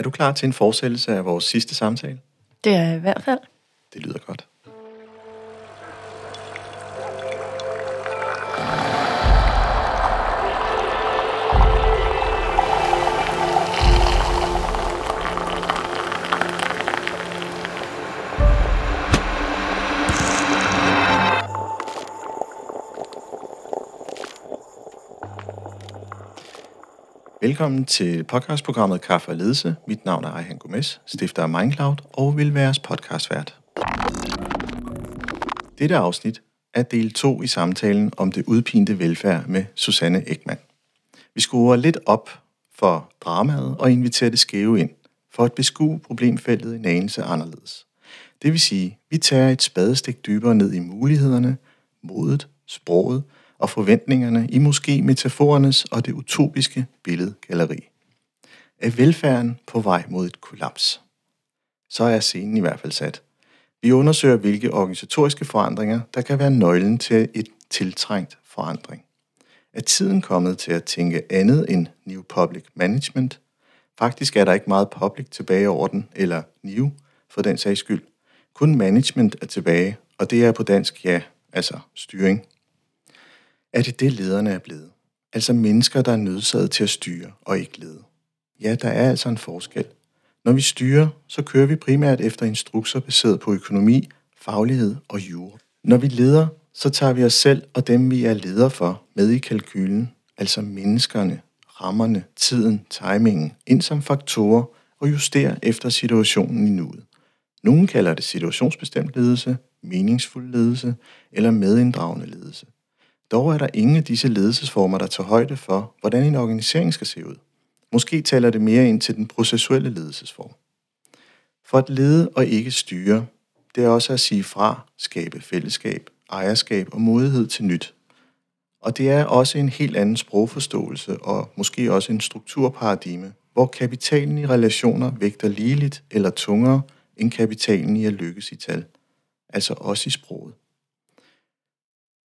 Er du klar til en fortsættelse af vores sidste samtale? Det er jeg i hvert fald. Det lyder godt. Velkommen til podcastprogrammet Kaffe og Ledelse. Mit navn er Ejhan Gomes, stifter af Mindcloud og vil være jeres podcastvært. Dette afsnit er del 2 i samtalen om det udpinte velfærd med Susanne Ekman. Vi skruer lidt op for dramaet og inviterer det skæve ind, for at beskue problemfeltet en anelse anderledes. Det vil sige, vi tager et spadestik dybere ned i mulighederne, modet, sproget og forventningerne i måske metaforernes og det utopiske billedgalleri. Er velfærden på vej mod et kollaps? Så er scenen i hvert fald sat. Vi undersøger, hvilke organisatoriske forandringer, der kan være nøglen til et tiltrængt forandring. Er tiden kommet til at tænke andet end New Public Management? Faktisk er der ikke meget public tilbage over den, eller new for den sags skyld. Kun management er tilbage, og det er på dansk ja, altså styring. Er det det, lederne er blevet? Altså mennesker, der er nødsaget til at styre og ikke lede. Ja, der er altså en forskel. Når vi styrer, så kører vi primært efter instrukser baseret på økonomi, faglighed og jure. Når vi leder, så tager vi os selv og dem, vi er leder for, med i kalkylen, altså menneskerne, rammerne, tiden, timingen, ind som faktorer og justerer efter situationen i nuet. Nogle kalder det situationsbestemt ledelse, meningsfuld ledelse eller medinddragende ledelse. Dog er der ingen af disse ledelsesformer, der tager højde for, hvordan en organisering skal se ud. Måske taler det mere ind til den processuelle ledelsesform. For at lede og ikke styre, det er også at sige fra, skabe fællesskab, ejerskab og modighed til nyt. Og det er også en helt anden sprogforståelse og måske også en strukturparadigme, hvor kapitalen i relationer vægter ligeligt eller tungere end kapitalen i at lykkes i tal, altså også i sproget.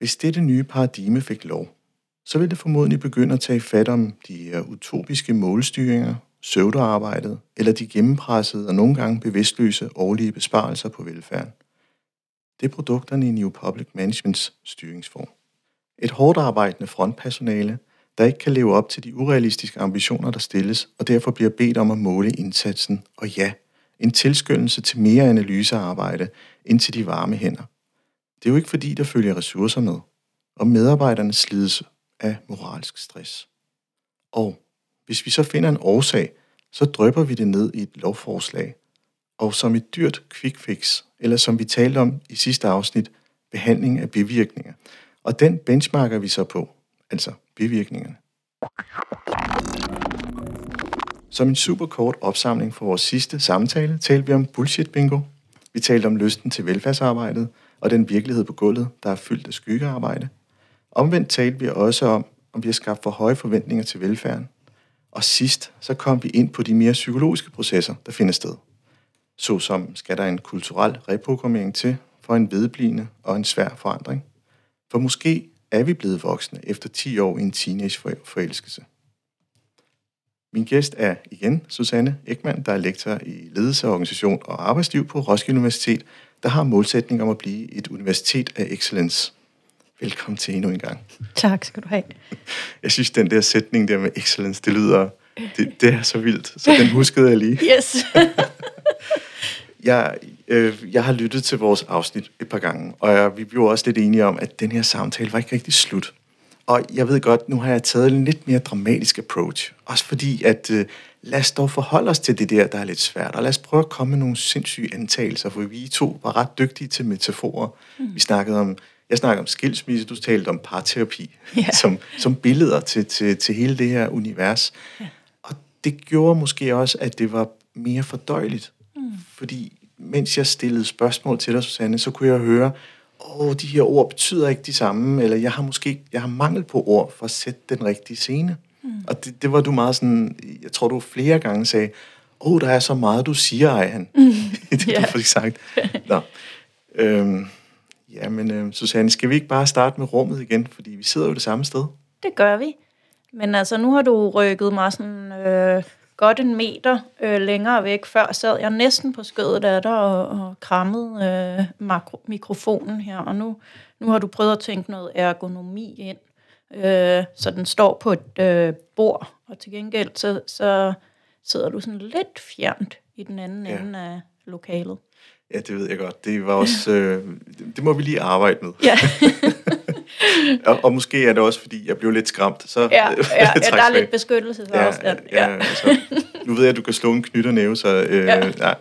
Hvis dette nye paradigme fik lov, så vil det formodentlig begynde at tage fat om de utopiske målstyringer, søvdearbejdet eller de gennempressede og nogle gange bevidstløse årlige besparelser på velfærden. Det er produkterne i New Public Managements styringsform. Et hårdt arbejdende frontpersonale, der ikke kan leve op til de urealistiske ambitioner, der stilles, og derfor bliver bedt om at måle indsatsen, og ja, en tilskyndelse til mere analysearbejde ind til de varme hænder. Det er jo ikke fordi, der følger ressourcer med, og medarbejderne slides af moralsk stress. Og hvis vi så finder en årsag, så drøber vi det ned i et lovforslag, og som et dyrt quick fix, eller som vi talte om i sidste afsnit, behandling af bivirkninger. Og den benchmarker vi så på, altså bivirkningerne. Som en super kort opsamling for vores sidste samtale, talte vi om bullshit bingo. Vi talte om lysten til velfærdsarbejdet, og den virkelighed på gulvet, der er fyldt af skyggearbejde. Omvendt talte vi også om, om vi har skabt for høje forventninger til velfærden. Og sidst, så kom vi ind på de mere psykologiske processer, der finder sted. Så som skal der en kulturel reprogrammering til for en vedblivende og en svær forandring. For måske er vi blevet voksne efter 10 år i en teenageforelskelse. Min gæst er igen Susanne Ekman, der er lektor i ledelse, organisation og arbejdsliv på Roskilde Universitet, der har målsætning om at blive et universitet af excellence. Velkommen til endnu en gang. Tak skal du have. Jeg synes, den der sætning der med excellence, det lyder, det, det er så vildt, så den huskede jeg lige. Yes. jeg, øh, jeg har lyttet til vores afsnit et par gange, og jeg, vi blev også lidt enige om, at den her samtale var ikke rigtig slut. Og jeg ved godt, nu har jeg taget en lidt mere dramatisk approach. Også fordi, at øh, lad os dog forholde os til det der, der er lidt svært. Og lad os prøve at komme med nogle sindssyge antagelser, for vi to var ret dygtige til metaforer. Mm. Vi snakkede om, jeg snakkede om skilsmisse, du talte om parterapi, yeah. som, som billeder til, til, til hele det her univers. Yeah. Og det gjorde måske også, at det var mere fordøjeligt. Mm. Fordi mens jeg stillede spørgsmål til dig, Susanne, så kunne jeg høre, åh, de her ord betyder ikke de samme, eller jeg har måske jeg har mangel på ord for at sætte den rigtige scene. Mm. Og det, det var du meget sådan, jeg tror du flere gange sagde, åh, der er så meget, du siger, Ejhan. Mm. det yeah. du fik sagt. Nå. Øhm, ja, men øh, Susanne, skal vi ikke bare starte med rummet igen, fordi vi sidder jo det samme sted? Det gør vi. Men altså, nu har du rykket mig sådan øh, godt en meter øh, længere væk. Før sad jeg næsten på skødet af dig og, og krammede øh, makro, mikrofonen her, og nu, nu har du prøvet at tænke noget ergonomi ind, øh, så den står på et øh, bord, og til gengæld så, så sidder du sådan lidt fjernt i den anden ja. ende af lokalet. Ja, det ved jeg godt. Det var også, øh, det må vi lige arbejde med. Ja. og, og måske er det også, fordi jeg blev lidt skræmt. Så ja, ja, ja der er lidt beskyttelsesafstand. Ja, ja, ja. Altså, nu ved jeg, at du kan slå en knytternæve, så øh, ja. ja.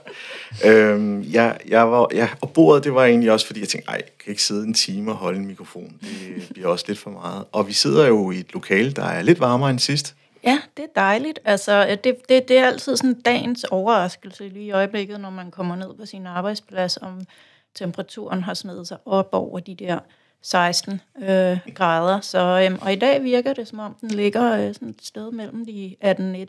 Øhm, jeg, jeg var, ja, og bordet, det var egentlig også, fordi jeg tænkte, ej, jeg kan ikke sidde en time og holde en mikrofon. Det bliver også lidt for meget. Og vi sidder jo i et lokale, der er lidt varmere end sidst. Ja, det er dejligt. Altså, det, det, det er altid sådan dagens overraskelse lige i øjeblikket, når man kommer ned på sin arbejdsplads, om temperaturen har snedet sig op over de der 16 øh, grader. Så, øhm, og i dag virker det, som om den ligger øh, sådan et sted mellem de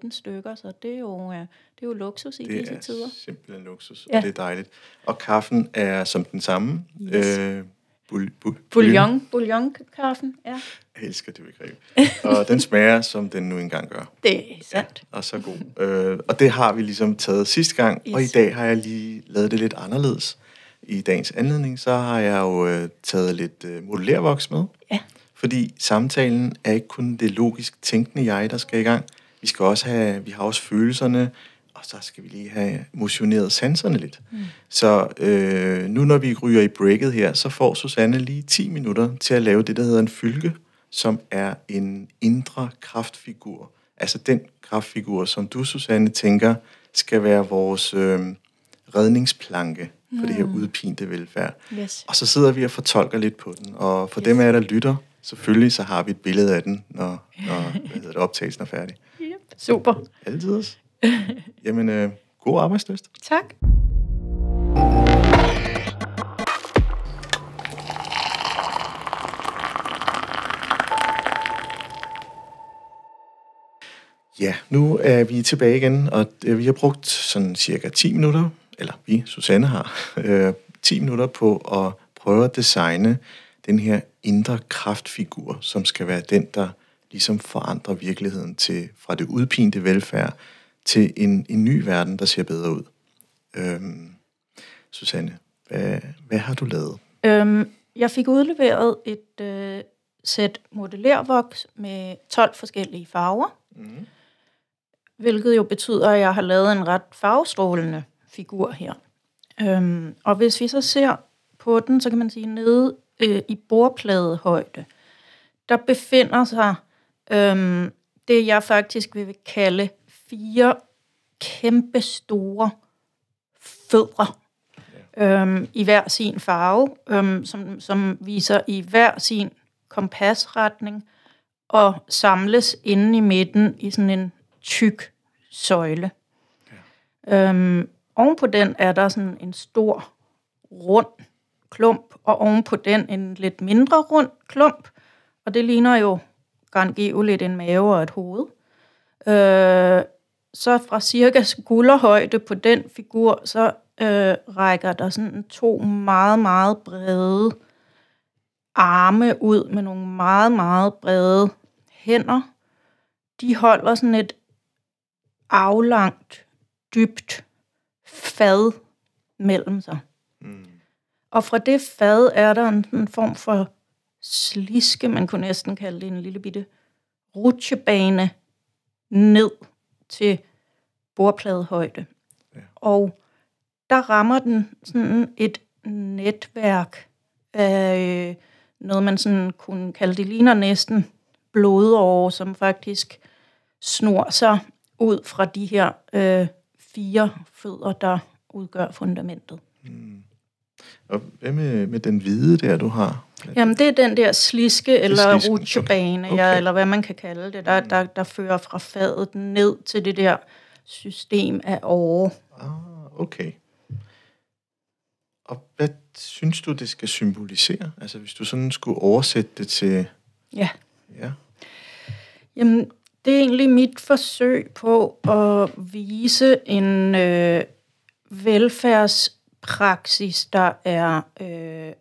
18-19 stykker, så det er jo, øh, det er jo luksus i det disse tider. Det er simpelthen luksus, ja. og det er dejligt. Og kaffen er som den samme. Yes. Øh, bul, bul, bouillon, bouillon-kaffen, ja. Jeg elsker det begreb. og den smager, som den nu engang gør. Det er sandt. Ja, og så god. Øh, og det har vi ligesom taget sidste gang, yes. og i dag har jeg lige lavet det lidt anderledes. I dagens anledning, så har jeg jo øh, taget lidt øh, modulærvoks med. Ja. Fordi samtalen er ikke kun det logisk tænkende jeg, der skal i gang. Vi skal også have, vi har også følelserne, og så skal vi lige have motioneret sanserne lidt. Mm. Så øh, nu når vi ryger i breaket her, så får Susanne lige 10 minutter til at lave det, der hedder en fylke, som er en indre kraftfigur. Altså den kraftfigur, som du, Susanne, tænker skal være vores øh, redningsplanke for mm. det her mm. udpinte velfærd. Yes. Og så sidder vi og fortolker lidt på den. Og for yes. dem af jer, der lytter, selvfølgelig så har vi et billede af den, når, når hvad hedder det, optagelsen er færdig. Yep. Super. Altid også. Jamen, øh, god arbejdsløst. Tak. Ja, nu er vi tilbage igen, og vi har brugt sådan cirka 10 minutter, eller vi, Susanne har, øh, 10 minutter på at prøve at designe den her indre kraftfigur, som skal være den, der ligesom forandrer virkeligheden til fra det udpinte velfærd til en, en ny verden, der ser bedre ud. Øhm, Susanne, hvad, hvad har du lavet? Øhm, jeg fik udleveret et øh, sæt modellervoks med 12 forskellige farver, mm. hvilket jo betyder, at jeg har lavet en ret farvestrålende figur her. Øhm, og hvis vi så ser på den, så kan man sige, nede øh, i bordpladehøjde, der befinder sig øhm, det, jeg faktisk vil kalde fire kæmpe store fødre ja. øhm, i hver sin farve, øhm, som, som viser i hver sin kompasretning og samles inde i midten i sådan en tyk søjle. Ja. Øhm, oven på den er der sådan en stor rund klump, og oven på den en lidt mindre rund klump, og det ligner jo lidt en mave og et hoved. Øh, så fra cirka skulderhøjde på den figur, så øh, rækker der sådan to meget, meget brede arme ud med nogle meget, meget brede hænder. De holder sådan et aflangt, dybt fad mellem sig. Mm. Og fra det fad er der en, en form for sliske, man kunne næsten kalde det en lille bitte rutsjebane ned til bordpladehøjde. Ja. Og der rammer den sådan et netværk af øh, noget, man sådan kunne kalde det ligner næsten blodår, som faktisk snor sig ud fra de her øh, fire fødder, der udgør fundamentet. Mm. Og hvad med, med den hvide der, du har? Jamen, det er den der sliske eller rutsjebane, okay. ja, eller hvad man kan kalde det, der, der, der fører fra fadet ned til det der system af åre. Ah, okay. Og hvad synes du, det skal symbolisere? Altså, hvis du sådan skulle oversætte det til... Ja. Ja. Jamen, det er egentlig mit forsøg på at vise en øh, velfærdspraksis, der er øh,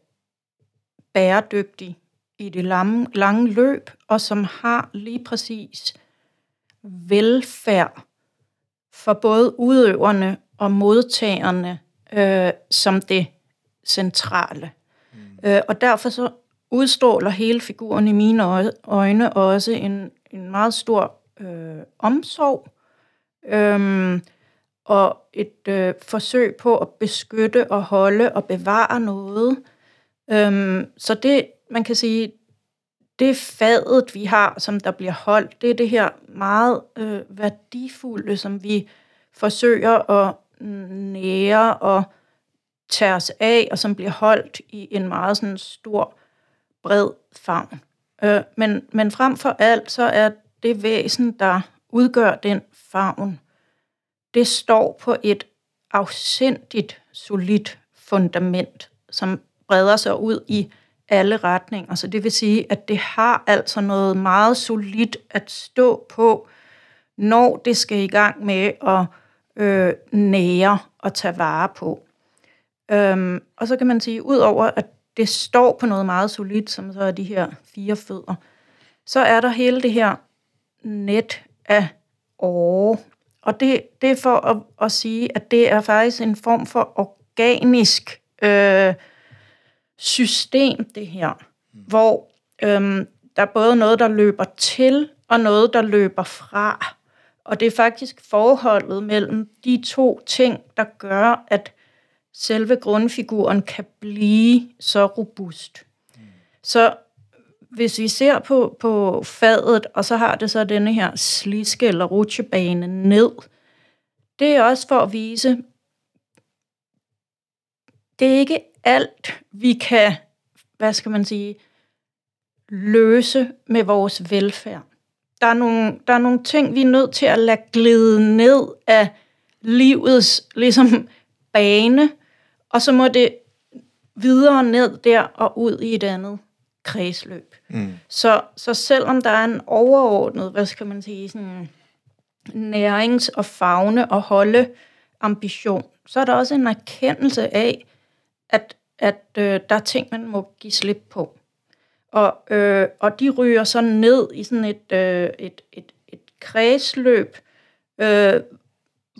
bæredygtig i det lange, lange løb, og som har lige præcis velfærd for både udøverne og modtagerne øh, som det centrale. Mm. Øh, og derfor så udstråler hele figuren i mine øjne også en, en meget stor øh, omsorg øh, og et øh, forsøg på at beskytte og holde og bevare noget. Øh, så det, man kan sige, det fadet, vi har, som der bliver holdt, det er det her meget øh, værdifulde, som vi forsøger at nære og tage os af, og som bliver holdt i en meget sådan stor, bred favn. Øh, men, men frem for alt, så er det væsen, der udgør den favn, det står på et afsindigt solidt fundament, som breder sig ud i alle retninger. Så det vil sige, at det har altså noget meget solidt at stå på, når det skal i gang med at øh, nære og tage vare på. Øhm, og så kan man sige, udover at det står på noget meget solidt, som så er de her fire fødder, så er der hele det her net af åre. Og det, det er for at, at sige, at det er faktisk en form for organisk øh, system, det her, mm. hvor øhm, der er både noget, der løber til, og noget, der løber fra. Og det er faktisk forholdet mellem de to ting, der gør, at selve grundfiguren kan blive så robust. Mm. Så hvis vi ser på, på fadet, og så har det så denne her sliske eller rutsjebane ned, det er også for at vise, det er ikke alt, vi kan, hvad skal man sige, løse med vores velfærd. Der er nogle, der er nogle ting, vi er nødt til at lade glide ned af livets ligesom, bane, og så må det videre ned der og ud i et andet kredsløb. Mm. Så, så selvom der er en overordnet, hvad skal man sige, sådan nærings- og fagne og holde ambition, så er der også en erkendelse af, at, at øh, der er ting, man må give slip på. Og, øh, og de ryger så ned i sådan et, øh, et, et, et kredsløb, øh,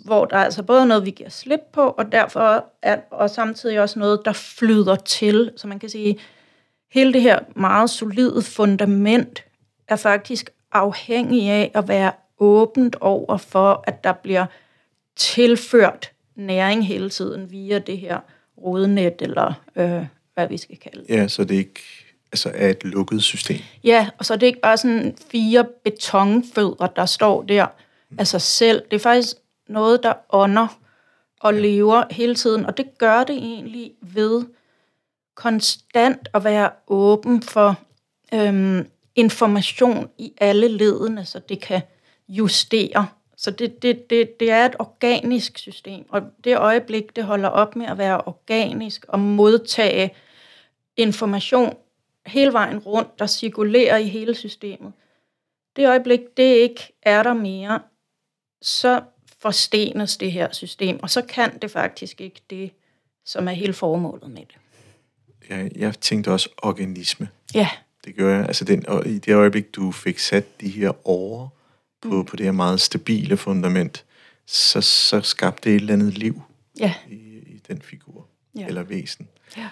hvor der er altså både noget, vi giver slip på, og derfor er og samtidig også noget, der flyder til. Så man kan sige, hele det her meget solide fundament er faktisk afhængig af at være åbent over for, at der bliver tilført næring hele tiden via det her rodnet, eller øh, hvad vi skal kalde det. Ja, så det ikke altså er et lukket system. Ja, og så er det ikke bare sådan fire betonfødder, der står der af sig selv. Det er faktisk noget, der ånder og lever hele tiden, og det gør det egentlig ved konstant at være åben for øhm, information i alle ledene, så det kan justere så det, det, det, det er et organisk system, og det øjeblik, det holder op med at være organisk og modtage information hele vejen rundt, der cirkulerer i hele systemet. Det øjeblik, det ikke er der mere, så forstenes det her system, og så kan det faktisk ikke det, som er hele formålet med det. Jeg, jeg tænkte også organisme. Ja. Det gør jeg. Altså den, og i det øjeblik, du fik sat de her over, på, mm. på det her meget stabile fundament, så, så skabte det et eller andet liv ja. i, i den figur ja. eller væsen. Ja.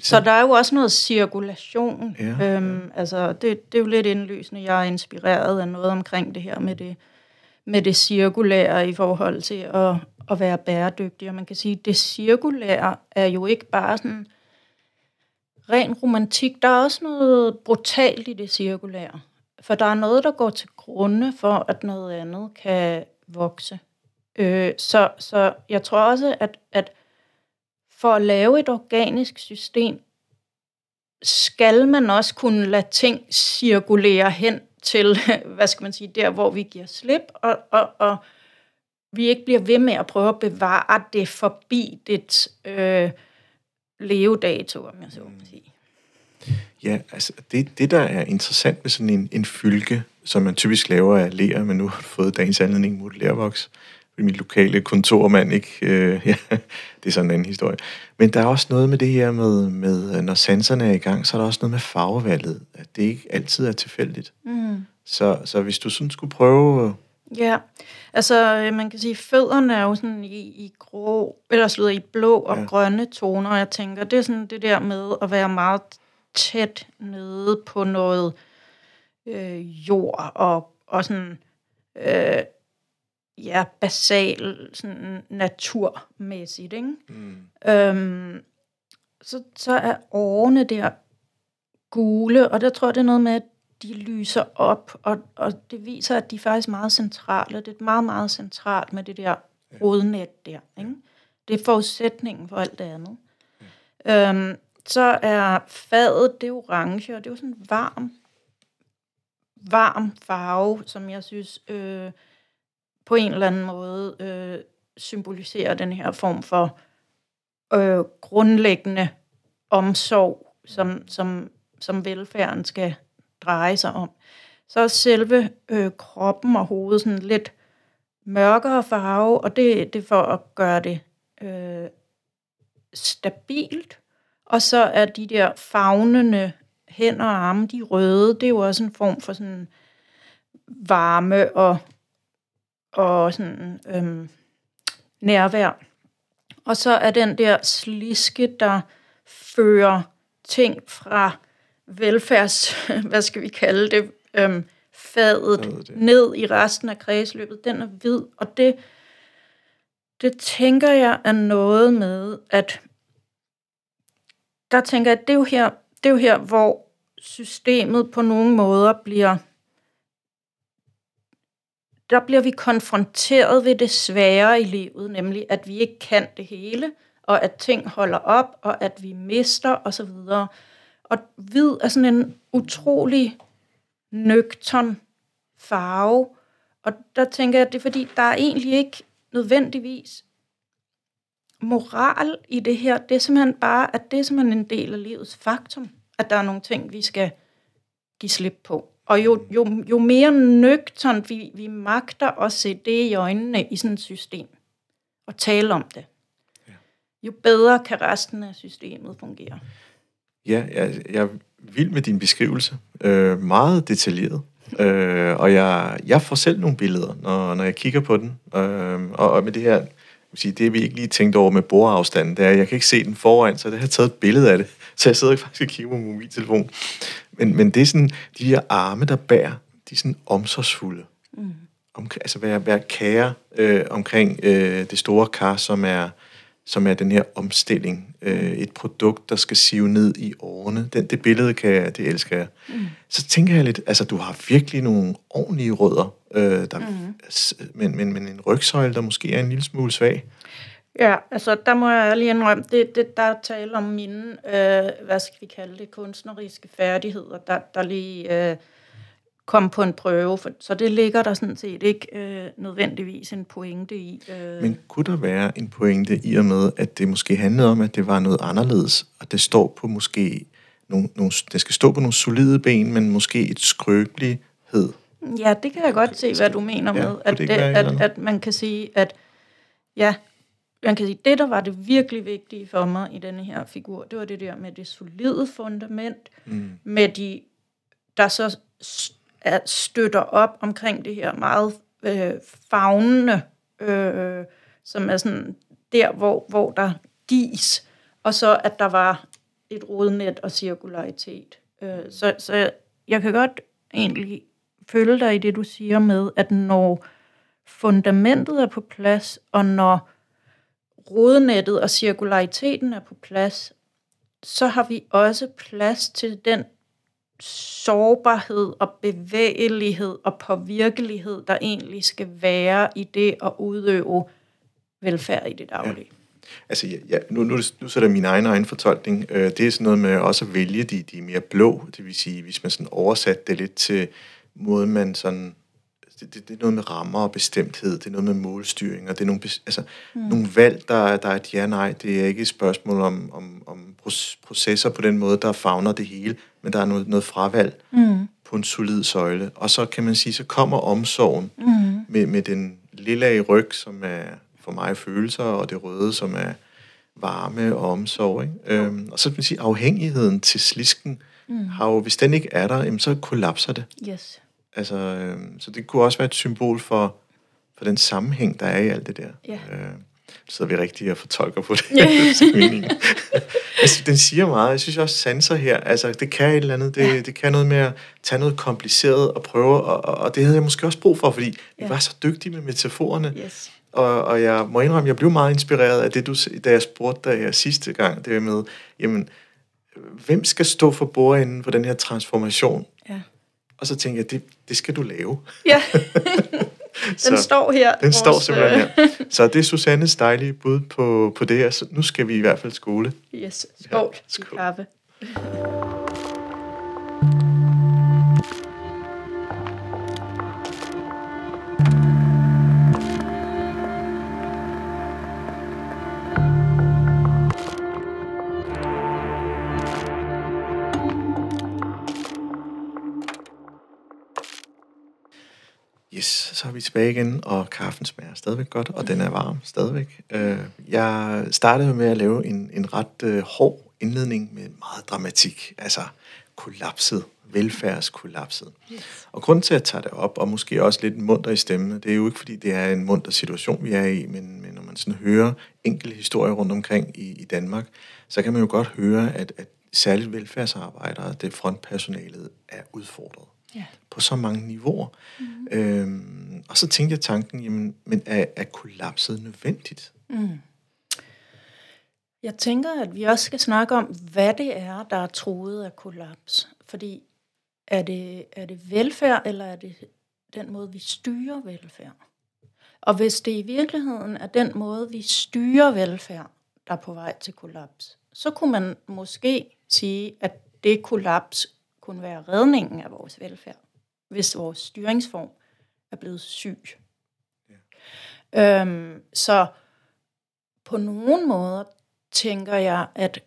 Så, der er jo også noget cirkulation. Ja, øhm, ja. Altså, det, det er jo lidt indlysende. Jeg er inspireret af noget omkring det her med det, med det cirkulære i forhold til at, at være bæredygtig. Og man kan sige, at det cirkulære er jo ikke bare sådan ren romantik. Der er også noget brutalt i det cirkulære. For der er noget, der går til grunde for, at noget andet kan vokse. Øh, så, så jeg tror også, at, at for at lave et organisk system, skal man også kunne lade ting cirkulere hen til, hvad skal man sige, der hvor vi giver slip, og, og, og vi ikke bliver ved med at prøve at bevare det forbi det øh, levedato, om jeg så må sige. Ja, altså det, det der er interessant med sådan en, en fylke, som man typisk laver af ler, men nu har du fået dagens anledning modellervoks, mit lokale kontormand, ikke? Øh, ja, det er sådan en anden historie. Men der er også noget med det her med, med, når sanserne er i gang, så er der også noget med farvevalget, at det ikke altid er tilfældigt. Mm. Så, så hvis du sådan skulle prøve Ja, altså øh, man kan sige, fødderne er jo sådan i, i grå, eller slutter i blå og ja. grønne toner, og jeg tænker, det er sådan det der med at være meget tæt nede på noget øh, jord og, og sådan, øh, ja, basal, sådan naturmæssigt, ikke? Mm. Øhm, så, så er årene der gule, og der tror jeg, det er noget med, at de lyser op, og, og det viser, at de er faktisk meget centrale. Det er meget, meget centralt med det der rodnet der. Ikke? Det er forudsætningen for alt det andet. Ja. Øhm, så er fadet, det er orange, og det er jo sådan en varm, varm farve, som jeg synes øh, på en eller anden måde øh, symboliserer den her form for øh, grundlæggende omsorg, som, som, som velfærden skal dreje sig om. Så er selve øh, kroppen og hovedet sådan lidt mørkere farve, og det, det er for at gøre det øh, stabilt. Og så er de der fagnende hænder og arme, de røde, det er jo også en form for sådan varme og, og sådan øhm, nærvær. Og så er den der sliske, der fører ting fra velfærds, hvad skal vi kalde det, øhm, fadet det. ned i resten af kredsløbet, den er hvid, og det, det tænker jeg er noget med, at der tænker jeg, at det er jo her, det er jo her hvor systemet på nogle måder bliver der bliver vi konfronteret ved det svære i livet, nemlig at vi ikke kan det hele, og at ting holder op, og at vi mister osv. Og hvid er sådan en utrolig nøgtern farve, og der tænker jeg, at det er fordi, der er egentlig ikke nødvendigvis moral i det her. Det er simpelthen bare, at det er simpelthen en del af livets faktum, at der er nogle ting, vi skal give slip på. Og jo, jo, jo mere nøgtern vi, vi magter at se det i øjnene i sådan et system, og tale om det, jo bedre kan resten af systemet fungere. Ja, jeg, jeg er vild med din beskrivelse. Øh, meget detaljeret. Øh, og jeg, jeg får selv nogle billeder, når, når jeg kigger på den. Øh, og, og med det her, sige, det vi ikke lige tænkt over med bordafstanden, det er, at jeg kan ikke se den foran, så jeg har taget et billede af det. Så jeg sidder faktisk og kigger på min mobiltelefon. Men, men det er sådan, de her arme, der bærer, de er sådan omsorgsfulde. Mm. Om, altså være, være kære øh, omkring øh, det store kar, som er, som er den her omstilling. Øh, et produkt, der skal sive ned i årene. Den, det billede kan jeg, det elsker jeg. Mm. Så tænker jeg lidt, altså du har virkelig nogle ordentlige rødder, øh, der, mm. men, men, men en rygsøjle, der måske er en lille smule svag. Ja, altså der må jeg lige indrømme, det, det, der er tale om mine, øh, hvad skal vi kalde det, kunstneriske færdigheder, der, der lige øh, kom på en prøve, for, så det ligger der sådan set ikke øh, nødvendigvis en pointe i. Øh. Men kunne der være en pointe i og med, at det måske handlede om, at det var noget anderledes, og det står på måske nogle, nogle, det skal stå på nogle solide ben, men måske et skrøbelighed? Ja, det kan jeg godt se, hvad du mener ja, med, at, det, at, at man kan sige, at ja, man kan sige, det, der var det virkelig vigtige for mig i denne her figur, det var det der med det solide fundament, mm. med de, der så støtter op omkring det her meget øh, fagnende, øh, som er sådan der, hvor, hvor der gis, og så at der var et rodnet og cirkularitet. Øh, så, så jeg, jeg kan godt egentlig følge dig i det, du siger med, at når fundamentet er på plads, og når rodnettet og cirkulariteten er på plads, så har vi også plads til den sårbarhed og bevægelighed og påvirkelighed, der egentlig skal være i det at udøve velfærd i det daglige. Ja. Altså, ja, nu, nu, nu så er der min egen egen fortolkning. Øh, det er sådan noget med også at vælge de, de mere blå, det vil sige, hvis man sådan oversat det lidt til måden, man sådan det, det, det er noget med rammer og bestemthed, det er noget med målstyring, og det er nogle, altså, mm. nogle valg, der, der er et ja-nej. Det er ikke et spørgsmål om, om, om processer på den måde, der fagner det hele, men der er noget, noget fravalg mm. på en solid søjle. Og så kan man sige, så kommer omsorgen mm. med, med den lille i ryg, som er for mig følelser, og det røde, som er varme og omsorg. Ikke? Øhm, og så kan man sige, afhængigheden til slisken, mm. har jo, hvis den ikke er der, jamen, så kollapser det. Yes. Altså, øh, så det kunne også være et symbol for for den sammenhæng, der er i alt det der. Ja. Øh, så vi rigtig og fortolker på det. Meningen. altså, den siger meget. Jeg synes også, sanser her, altså, det kan et eller andet. Det, ja. det kan noget med at tage noget kompliceret og prøve, og, og, og det havde jeg måske også brug for, fordi vi Ja. var så dygtige med metaforerne. Yes. Og, og jeg må indrømme, jeg blev meget inspireret af det, du, da jeg spurgte dig her sidste gang, det var med, jamen, hvem skal stå for bordenden på den her transformation? Og så tænkte jeg, det, det skal du lave. Ja, den Så- står her. Den står vores, simpelthen øh, her. Så det er Susannes dejlige bud på, på det her. Så nu skal vi i hvert fald skole. Yes, skål. Ja, skål. Kaffe. Så er vi tilbage igen, og kaffen smager stadigvæk godt, og den er varm stadigvæk. Øh, Jeg startede med at lave en, en ret øh, hård indledning med meget dramatik, altså kollapset, velfærdskollapset. Yes. Og grund til, at jeg tager det op, og måske også lidt munter i stemmen, det er jo ikke, fordi det er en munter situation, vi er i, men, men når man sådan hører enkelte historier rundt omkring i, i Danmark, så kan man jo godt høre, at, at særligt velfærdsarbejdere, det frontpersonalet, er udfordret Ja på så mange niveauer. Mm. Øhm, og så tænkte jeg tanken, jamen, men er, er kollapset nødvendigt? Mm. Jeg tænker, at vi også skal snakke om, hvad det er, der er troet af kollaps. Fordi er det, er det velfærd, eller er det den måde, vi styrer velfærd? Og hvis det i virkeligheden er den måde, vi styrer velfærd, der er på vej til kollaps, så kunne man måske sige, at det kollaps kunne være redningen af vores velfærd, hvis vores styringsform er blevet syg. Øhm, så på nogle måder tænker jeg, at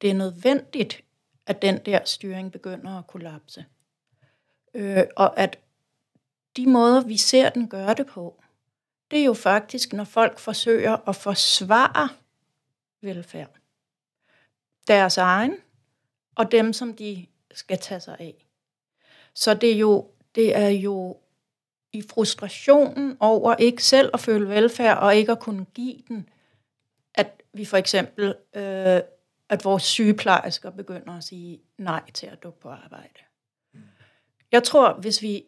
det er nødvendigt, at den der styring begynder at kollapse. Øh, og at de måder, vi ser den gøre det på, det er jo faktisk, når folk forsøger at forsvare velfærd. Deres egen, og dem, som de skal tage sig af. Så det er jo, det er jo i frustrationen over ikke selv at føle velfærd, og ikke at kunne give den, at vi for eksempel, øh, at vores sygeplejersker begynder at sige nej til at dukke på arbejde. Jeg tror, hvis vi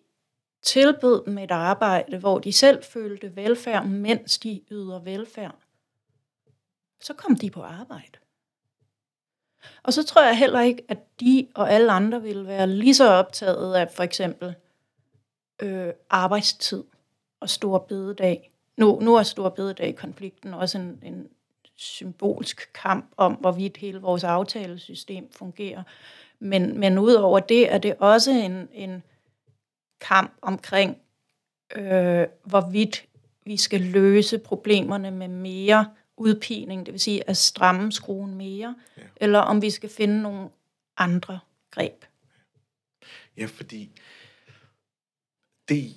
tilbød dem et arbejde, hvor de selv følte velfærd, mens de yder velfærd, så kom de på arbejde. Og så tror jeg heller ikke, at de og alle andre ville være lige så optaget af for eksempel øh, arbejdstid og stor bededag. Nu, nu er stor bededag-konflikten også en, en symbolsk kamp om, hvorvidt hele vores aftalesystem fungerer. Men, men udover det er det også en, en kamp omkring, øh, hvorvidt vi skal løse problemerne med mere udpining, det vil sige at stramme skruen mere, ja. eller om vi skal finde nogle andre greb. Ja, fordi det,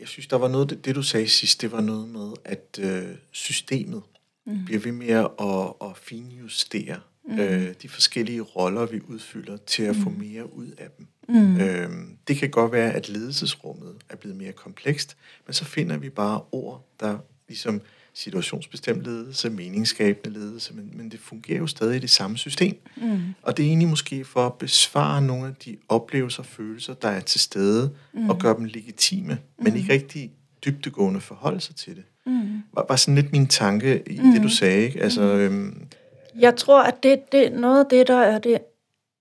jeg synes, der var noget, det, det du sagde sidst, det var noget med, at øh, systemet mm. bliver ved med at, at finjustere mm. øh, de forskellige roller, vi udfylder, til at mm. få mere ud af dem. Mm. Øhm, det kan godt være, at ledelsesrummet er blevet mere komplekst, men så finder vi bare ord, der ligesom situationsbestemt ledelse, meningsskabende ledelse, men, men det fungerer jo stadig i det samme system. Mm. Og det er egentlig måske for at besvare nogle af de oplevelser og følelser, der er til stede, mm. og gøre dem legitime, mm. men ikke rigtig dybtegående forholde sig til det. Mm. Var, var sådan lidt min tanke i mm. det, du sagde. Ikke? Altså, øhm, Jeg tror, at det, det noget af det, der er det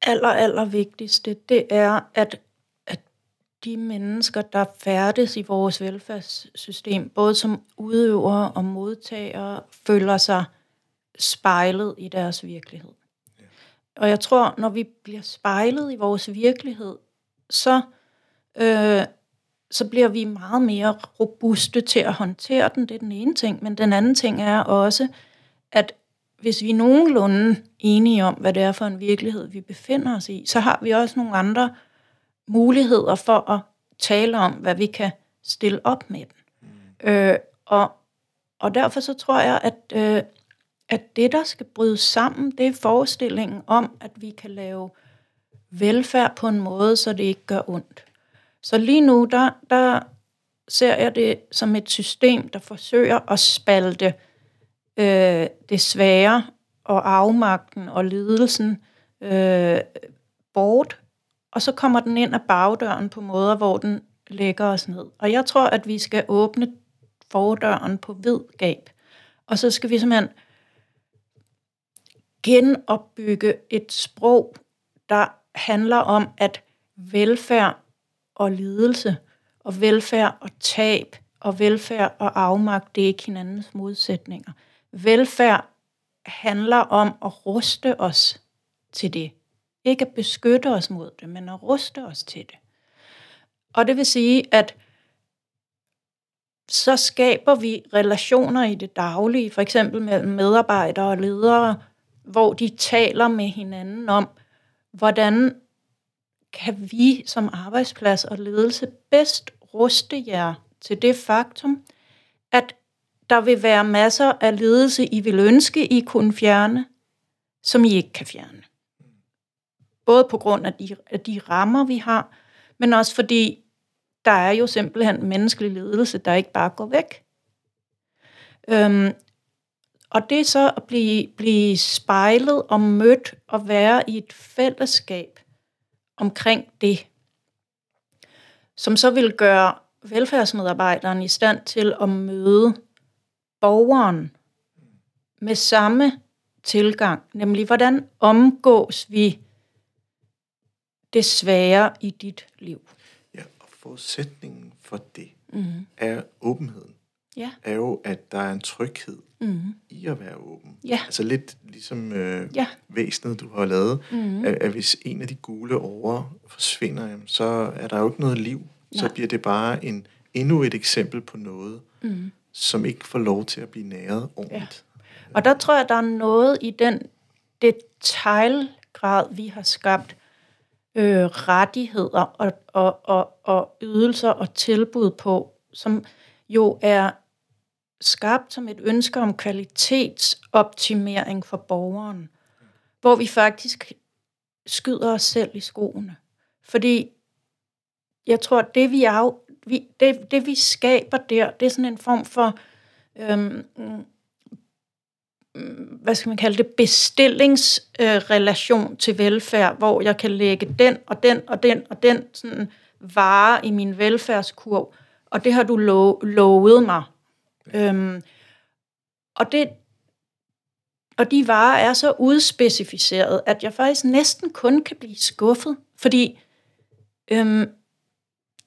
aller, aller vigtigste, det er, at de mennesker, der færdes i vores velfærdssystem, både som udøvere og modtagere, føler sig spejlet i deres virkelighed. Ja. Og jeg tror, når vi bliver spejlet i vores virkelighed, så, øh, så bliver vi meget mere robuste til at håndtere den. Det er den ene ting. Men den anden ting er også, at hvis vi er nogenlunde enige om, hvad det er for en virkelighed, vi befinder os i, så har vi også nogle andre muligheder for at tale om, hvad vi kan stille op med den. Mm. Øh, og, og derfor så tror jeg, at, øh, at det, der skal bryde sammen, det er forestillingen om, at vi kan lave velfærd på en måde, så det ikke gør ondt. Så lige nu, der, der ser jeg det som et system, der forsøger at spalte øh, det svære og afmagten og lidelsen øh, bort, og så kommer den ind af bagdøren på måder, hvor den lægger os ned. Og jeg tror, at vi skal åbne fordøren på vid gab. Og så skal vi simpelthen genopbygge et sprog, der handler om, at velfærd og lidelse, og velfærd og tab, og velfærd og afmagt, det er ikke hinandens modsætninger. Velfærd handler om at ruste os til det. Ikke at beskytte os mod det, men at ruste os til det. Og det vil sige, at så skaber vi relationer i det daglige, for eksempel mellem medarbejdere og ledere, hvor de taler med hinanden om, hvordan kan vi som arbejdsplads og ledelse bedst ruste jer til det faktum, at der vil være masser af ledelse, I vil ønske, I kunne fjerne, som I ikke kan fjerne. Både på grund af de, af de rammer, vi har, men også fordi der er jo simpelthen menneskelig ledelse, der ikke bare går væk. Øhm, og det er så at blive, blive spejlet og mødt og være i et fællesskab omkring det, som så vil gøre velfærdsmedarbejderen i stand til at møde borgeren med samme tilgang, nemlig hvordan omgås vi det svære i dit liv. Ja, og forudsætningen for det mm. er åbenheden. Ja. Er jo, at der er en tryghed mm. i at være åben. Ja. Altså lidt ligesom øh, ja. væsenet, du har lavet, mm. at, at hvis en af de gule over forsvinder, jamen, så er der jo ikke noget liv. Nej. Så bliver det bare en endnu et eksempel på noget, mm. som ikke får lov til at blive næret ordentligt. Ja. Og der tror jeg, der er noget i den detaljgrad, vi har skabt, øh, rettigheder og, og, og, og ydelser og tilbud på, som jo er skabt som et ønske om kvalitetsoptimering for borgeren, hvor vi faktisk skyder os selv i skoene. Fordi jeg tror, det vi, af, vi, det, det vi skaber der, det er sådan en form for, øhm, hvad skal man kalde det, bestillingsrelation øh, til velfærd, hvor jeg kan lægge den og den og den og den sådan vare i min velfærdskurv, og det har du lo- lovet mig. Øhm, og, det, og de varer er så udspecificeret, at jeg faktisk næsten kun kan blive skuffet, fordi øhm,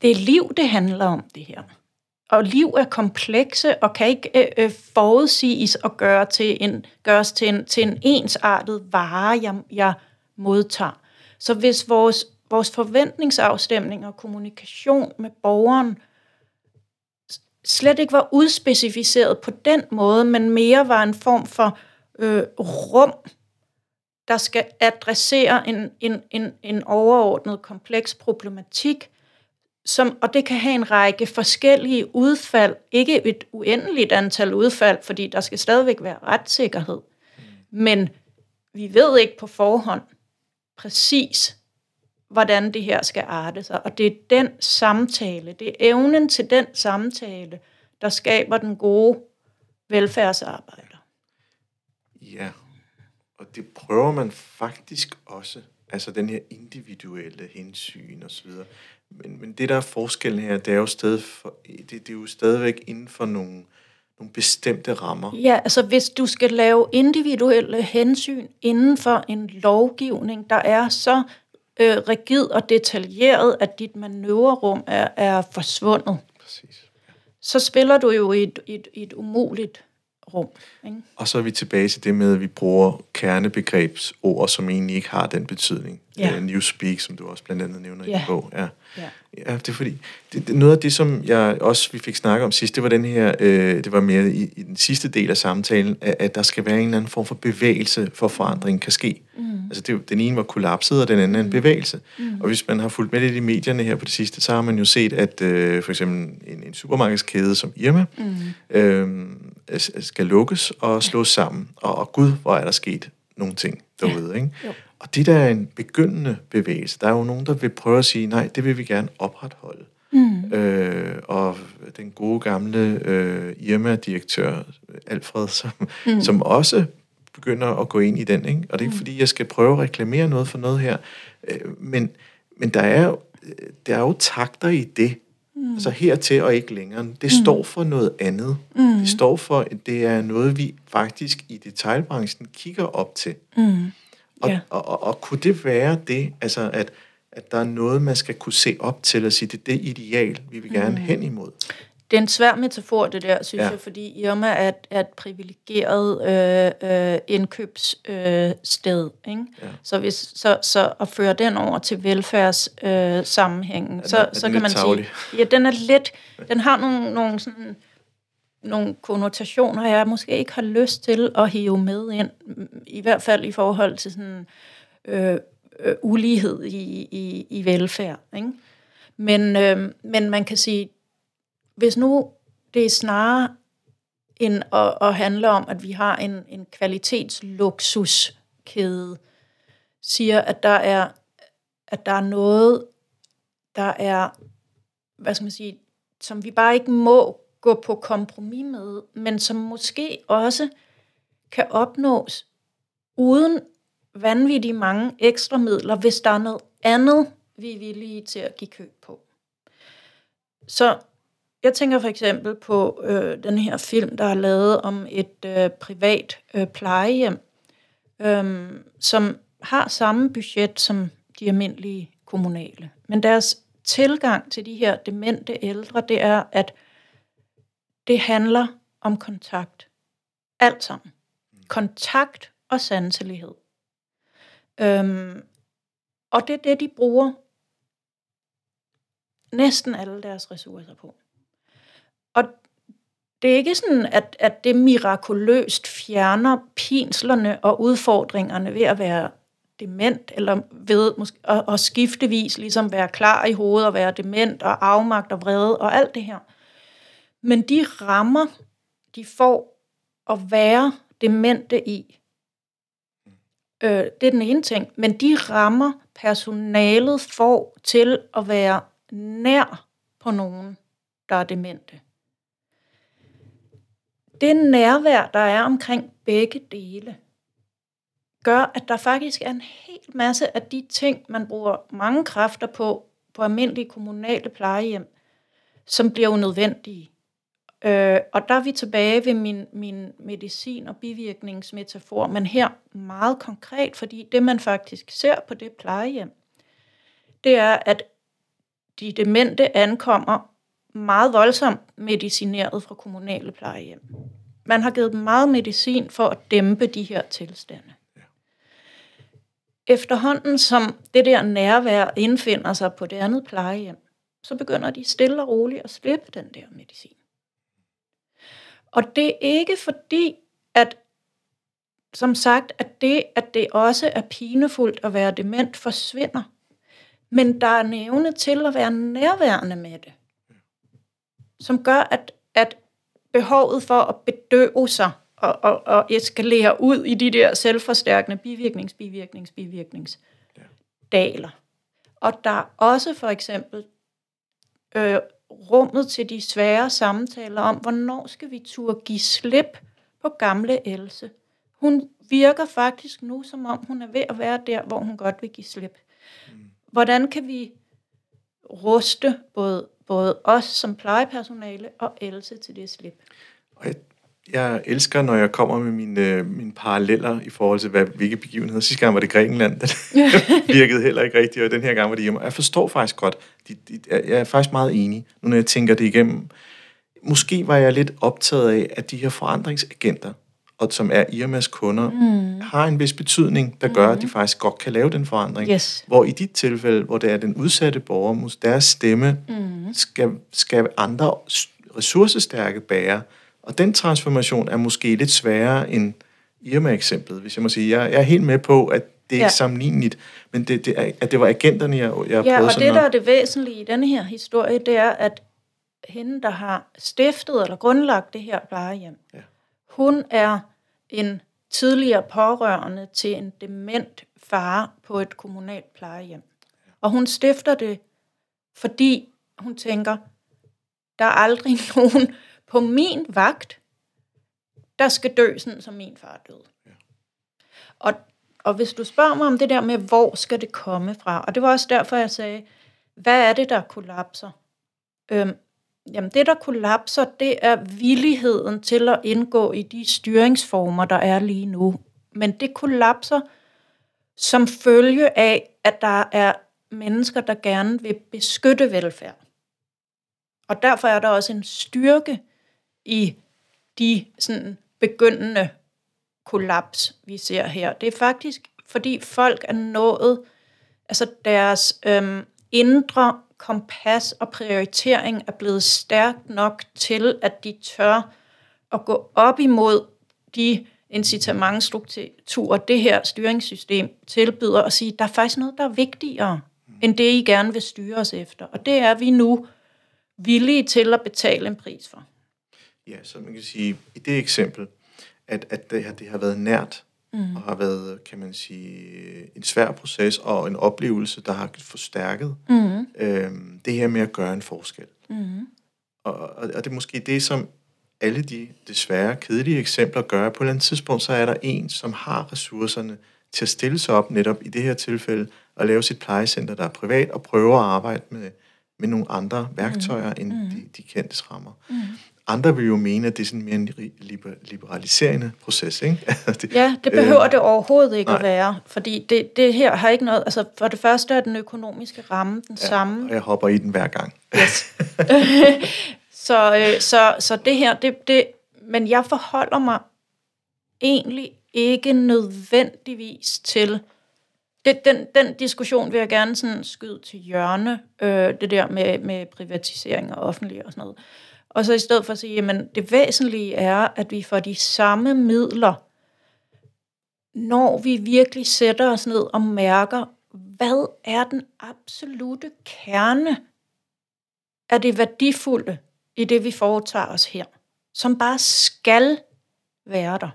det er liv, det handler om, det her. Og liv er komplekse og kan ikke øh, øh, forudsiges og gøre til en, gøres til en, til en ensartet vare, jeg, jeg modtager. Så hvis vores, vores forventningsafstemning og kommunikation med borgeren slet ikke var udspecificeret på den måde, men mere var en form for øh, rum, der skal adressere en, en, en, en overordnet kompleks problematik, som, og det kan have en række forskellige udfald, ikke et uendeligt antal udfald, fordi der skal stadigvæk være retssikkerhed. Men vi ved ikke på forhånd præcis, hvordan det her skal arte sig. Og det er den samtale, det er evnen til den samtale, der skaber den gode velfærdsarbejder. Ja, og det prøver man faktisk også, altså den her individuelle hensyn og så videre. Men, men det, der er forskellen her, det er jo, stadig for, det, det er jo stadigvæk inden for nogle, nogle bestemte rammer. Ja, altså hvis du skal lave individuelle hensyn inden for en lovgivning, der er så øh, rigid og detaljeret, at dit manøvrerum er, er forsvundet, Præcis. så spiller du jo i et, et, et umuligt rum. Ikke? Og så er vi tilbage til det med, at vi bruger kernebegrebsord, som egentlig ikke har den betydning. Ja. Uh, Newspeak, som du også blandt andet nævner ja. i bog. Ja. Ja. ja, det er fordi, det, det, noget af det, som jeg også vi fik snakket om sidst, det var den her, øh, det var mere i, i den sidste del af samtalen, at, at der skal være en eller anden form for bevægelse, for forandring kan ske. Mm. Altså det, den ene var kollapset, og den anden en mm. bevægelse. Mm. Og hvis man har fulgt med lidt i medierne her på det sidste, så har man jo set, at øh, for eksempel en, en supermarkedskæde som Irma mm. øh, skal lukkes og slås sammen. Og, og gud, hvor er der sket nogle ting derude. Ja. Ikke? Jo. Og det der er en begyndende bevægelse. Der er jo nogen, der vil prøve at sige, nej, det vil vi gerne opretholde. Mm. Øh, og den gode gamle øh, Irma-direktør, Alfred, som, mm. som også begynder at gå ind i den. Ikke? Og det er ikke, mm. fordi jeg skal prøve at reklamere noget for noget her. Øh, men, men der er jo, der er jo takter i det. Mm. Altså hertil og ikke længere. Det mm. står for noget andet. Mm. Det står for, at det er noget, vi faktisk i detaljbranchen kigger op til. Mm. Og, ja. og, og, og kunne det være det, altså at, at der er noget, man skal kunne se op til og sige, det er det ideal, vi vil gerne mm. hen imod? Det er en svær metafor, det der, synes ja. jeg, fordi Irma er er et privilegeret øh, øh, indkøbssted. Øh, ikke? Ja. Så, hvis, så, så at føre den over til velfærdssammenhængen, øh, så, så kan man tavlig. sige, ja, den er lidt, den har nogle, nogle sådan, nogle konnotationer, jeg måske ikke har lyst til at hive med ind, i hvert fald i forhold til sådan øh, øh, ulighed i, i, i velfærd. Ikke? Men, øh, men man kan sige, hvis nu det er snarere end at, at handle om, at vi har en, en kvalitetsluksuskæde, siger, at der er, at der er noget, der er, hvad skal man sige, som vi bare ikke må gå på kompromis med, men som måske også kan opnås uden vanvittigt mange ekstra midler, hvis der er noget andet, vi er villige til at give køb på. Så jeg tænker for eksempel på øh, den her film, der er lavet om et øh, privat øh, plejehjem, øh, som har samme budget som de almindelige kommunale. Men deres tilgang til de her demente ældre, det er, at det handler om kontakt. Alt sammen. Kontakt og sanselighed. Øhm, og det er det, de bruger næsten alle deres ressourcer på. Og det er ikke sådan, at, at det mirakuløst fjerner pinslerne og udfordringerne ved at være dement, eller ved måske, at, at skiftevis ligesom være klar i hovedet og være dement og afmagt og vrede og alt det her. Men de rammer, de får at være demente i, øh, det er den ene ting, men de rammer, personalet får til at være nær på nogen, der er demente. Det nærvær, der er omkring begge dele, gør, at der faktisk er en hel masse af de ting, man bruger mange kræfter på, på almindelige kommunale plejehjem, som bliver unødvendige. Øh, og der er vi tilbage ved min, min medicin- og bivirkningsmetafor, men her meget konkret, fordi det man faktisk ser på det plejehjem, det er, at de demente ankommer meget voldsomt medicineret fra kommunale plejehjem. Man har givet dem meget medicin for at dæmpe de her tilstande. Efterhånden som det der nærvær indfinder sig på det andet plejehjem, så begynder de stille og roligt at slippe den der medicin. Og det er ikke fordi, at som sagt, at det, at det også er pinefuldt at være dement, forsvinder. Men der er nævne til at være nærværende med det. Som gør, at, at behovet for at bedøve sig og, og, og eskalere ud i de der selvforstærkende bivirknings, bivirknings, bivirknings daler. Og der er også for eksempel øh, rummet til de svære samtaler om, hvornår skal vi turde give slip på gamle Else. Hun virker faktisk nu, som om hun er ved at være der, hvor hun godt vil give slip. Hvordan kan vi ruste både, både os som plejepersonale og Else til det slip? Og jeg, jeg elsker, når jeg kommer med mine, mine paralleller i forhold til, hvad, hvilke begivenheder. Sidste gang var det Grækenland, det virkede heller ikke rigtigt, og den her gang var det hjemme. Jeg forstår faktisk godt, de, de, jeg er faktisk meget enig, nu når jeg tænker det igennem. Måske var jeg lidt optaget af, at de her forandringsagenter, og som er Irmas kunder, mm. har en vis betydning, der gør, mm. at de faktisk godt kan lave den forandring. Yes. Hvor i dit tilfælde, hvor det er den udsatte borger, deres stemme mm. skal, skal andre ressourcestærke bære. Og den transformation er måske lidt sværere end Irma-eksemplet, hvis jeg må sige. Jeg, jeg er helt med på, at det er ja. ikke sammenligneligt, men det, det, er, at det var agenterne, jeg, jeg Ja, og det, der er det væsentlige i denne her historie, det er, at hende, der har stiftet eller grundlagt det her plejehjem, ja. hun er en tidligere pårørende til en dement far på et kommunalt plejehjem. Og hun stifter det, fordi hun tænker, der er aldrig nogen på min vagt, der skal dø, sådan som min far døde. Ja. Og, og hvis du spørger mig om det der med, hvor skal det komme fra, og det var også derfor, jeg sagde, hvad er det, der kollapser? Øhm, jamen det, der kollapser, det er villigheden til at indgå i de styringsformer, der er lige nu. Men det kollapser som følge af, at der er mennesker, der gerne vil beskytte velfærd. Og derfor er der også en styrke i de sådan begyndende kollaps, vi ser her. Det er faktisk, fordi folk er nået, altså deres øhm, indre kompas og prioritering er blevet stærkt nok til, at de tør at gå op imod de incitamentstrukturer, det her styringssystem tilbyder, og sige, der er faktisk noget, der er vigtigere, end det, I gerne vil styre os efter. Og det er vi nu villige til at betale en pris for. Ja, så man kan sige, i det eksempel, at, at det, her, det har været nært, mm. og har været, kan man sige, en svær proces og en oplevelse, der har forstærket mm. øhm, det her med at gøre en forskel. Mm. Og, og, og det er måske det, som alle de desværre kedelige eksempler gør. På et eller andet tidspunkt, så er der en, som har ressourcerne til at stille sig op netop i det her tilfælde og lave sit plejecenter, der er privat, og prøve at arbejde med, med nogle andre værktøjer mm. end mm. De, de kendte rammer. Mm. Andre vil jo mene, at det er sådan mere en liberaliserende proces, ikke? det, ja, det behøver øh, det overhovedet ikke nej. at være, fordi det, det her har ikke noget... Altså, for det første er den økonomiske ramme den ja, samme. og jeg hopper i den hver gang. Yes. så, øh, så, så det her, det, det... Men jeg forholder mig egentlig ikke nødvendigvis til... Det, den, den diskussion vil jeg gerne sådan skyde til hjørne, øh, det der med, med privatisering og offentlig og sådan noget. Og så i stedet for at sige, jamen det væsentlige er, at vi får de samme midler, når vi virkelig sætter os ned og mærker, hvad er den absolute kerne af det værdifulde i det, vi foretager os her, som bare skal være der.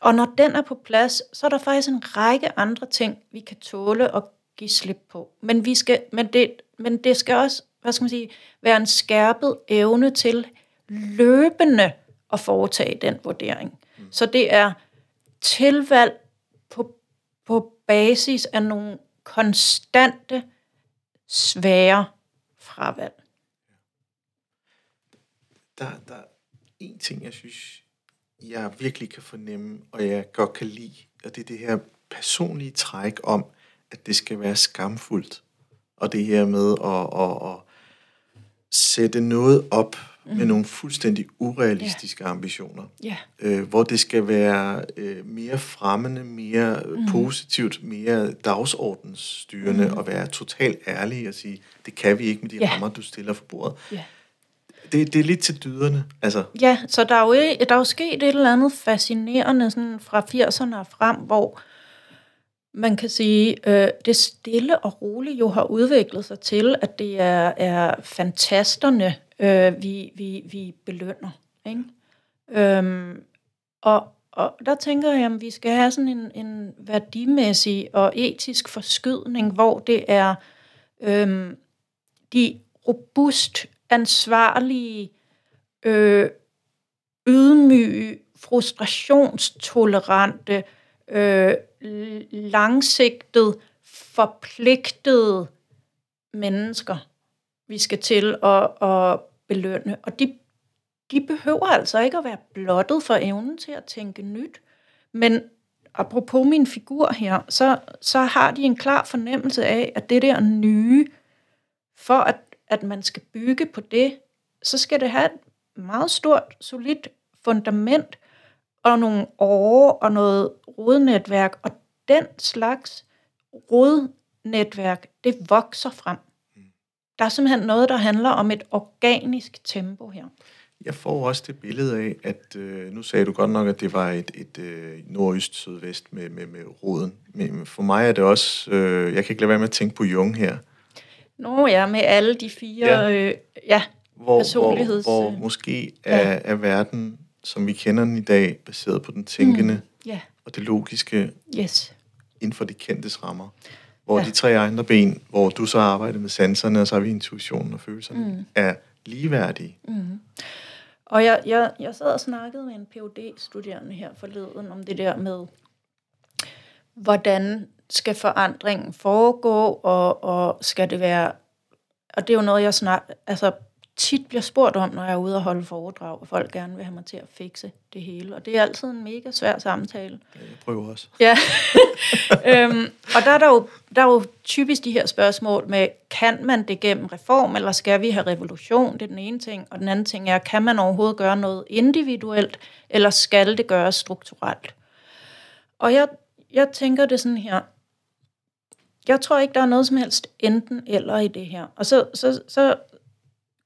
Og når den er på plads, så er der faktisk en række andre ting, vi kan tåle og give slip på. Men, vi skal, men, det, men det skal også hvad skal man sige, være en skærpet evne til løbende at foretage den vurdering. Mm. Så det er tilvalg på, på basis af nogle konstante, svære fravalg. Der, der er en ting, jeg synes, jeg virkelig kan fornemme, og jeg godt kan lide, og det er det her personlige træk om, at det skal være skamfuldt. Og det her med at, at, at sætte noget op mm. med nogle fuldstændig urealistiske yeah. ambitioner. Yeah. Øh, hvor det skal være øh, mere fremmende, mere mm. positivt, mere dagsordensstyrende, mm. og være totalt ærlig og sige, det kan vi ikke med de yeah. rammer, du stiller for bordet. Yeah. Det, det er lidt til dyderne. Altså. Ja, så der er, jo, der er jo sket et eller andet fascinerende sådan fra 80'erne og frem, hvor man kan sige, øh, det stille og roligt jo har udviklet sig til, at det er, er fantasterne, øh, vi, vi, vi belønner. Ikke? Øhm, og, og der tænker jeg, at vi skal have sådan en, en værdimæssig og etisk forskydning, hvor det er øhm, de robust ansvarlige, øh, ydmyge, frustrationstolerante, øh, langsigtet, forpligtede mennesker, vi skal til at, at belønne. Og de, de behøver altså ikke at være blottet for evnen til at tænke nyt. Men apropos min figur her, så, så har de en klar fornemmelse af, at det der nye, for at, at man skal bygge på det, så skal det have et meget stort, solidt fundament, og nogle år og noget rodnetværk, og den slags rodnetværk, det vokser frem. Der er simpelthen noget, der handler om et organisk tempo her. Jeg får også det billede af, at øh, nu sagde du godt nok, at det var et, et øh, nordøst sydvest med, med, med roden. Men for mig er det også, øh, jeg kan ikke lade være med at tænke på Jung her. Nå ja, med alle de fire ja. Øh, ja, hvor, personligheds... Hvor, hvor måske er, ja. er verden som vi kender den i dag, baseret på den tænkende mm. yeah. og det logiske yes. inden for de kendtes rammer. hvor Ja. de tre andre ben, hvor du så arbejder med sanserne, og så har vi intuitionen og følelserne, mm. er ligeværdige. Og jeg, jeg, jeg sad og snakkede med en phd studerende her forleden om det der med, hvordan skal forandringen foregå, og, og skal det være... Og det er jo noget, jeg snak, altså, tit bliver spurgt om, når jeg er ude og holde foredrag, og folk gerne vil have mig til at fikse det hele. Og det er altid en mega svær samtale. Jeg prøver også. Ja. øhm, og der er, der, jo, der er jo typisk de her spørgsmål med, kan man det gennem reform, eller skal vi have revolution? Det er den ene ting. Og den anden ting er, kan man overhovedet gøre noget individuelt, eller skal det gøres strukturelt? Og jeg, jeg tænker det sådan her. Jeg tror ikke, der er noget som helst enten eller i det her. Og så, så, så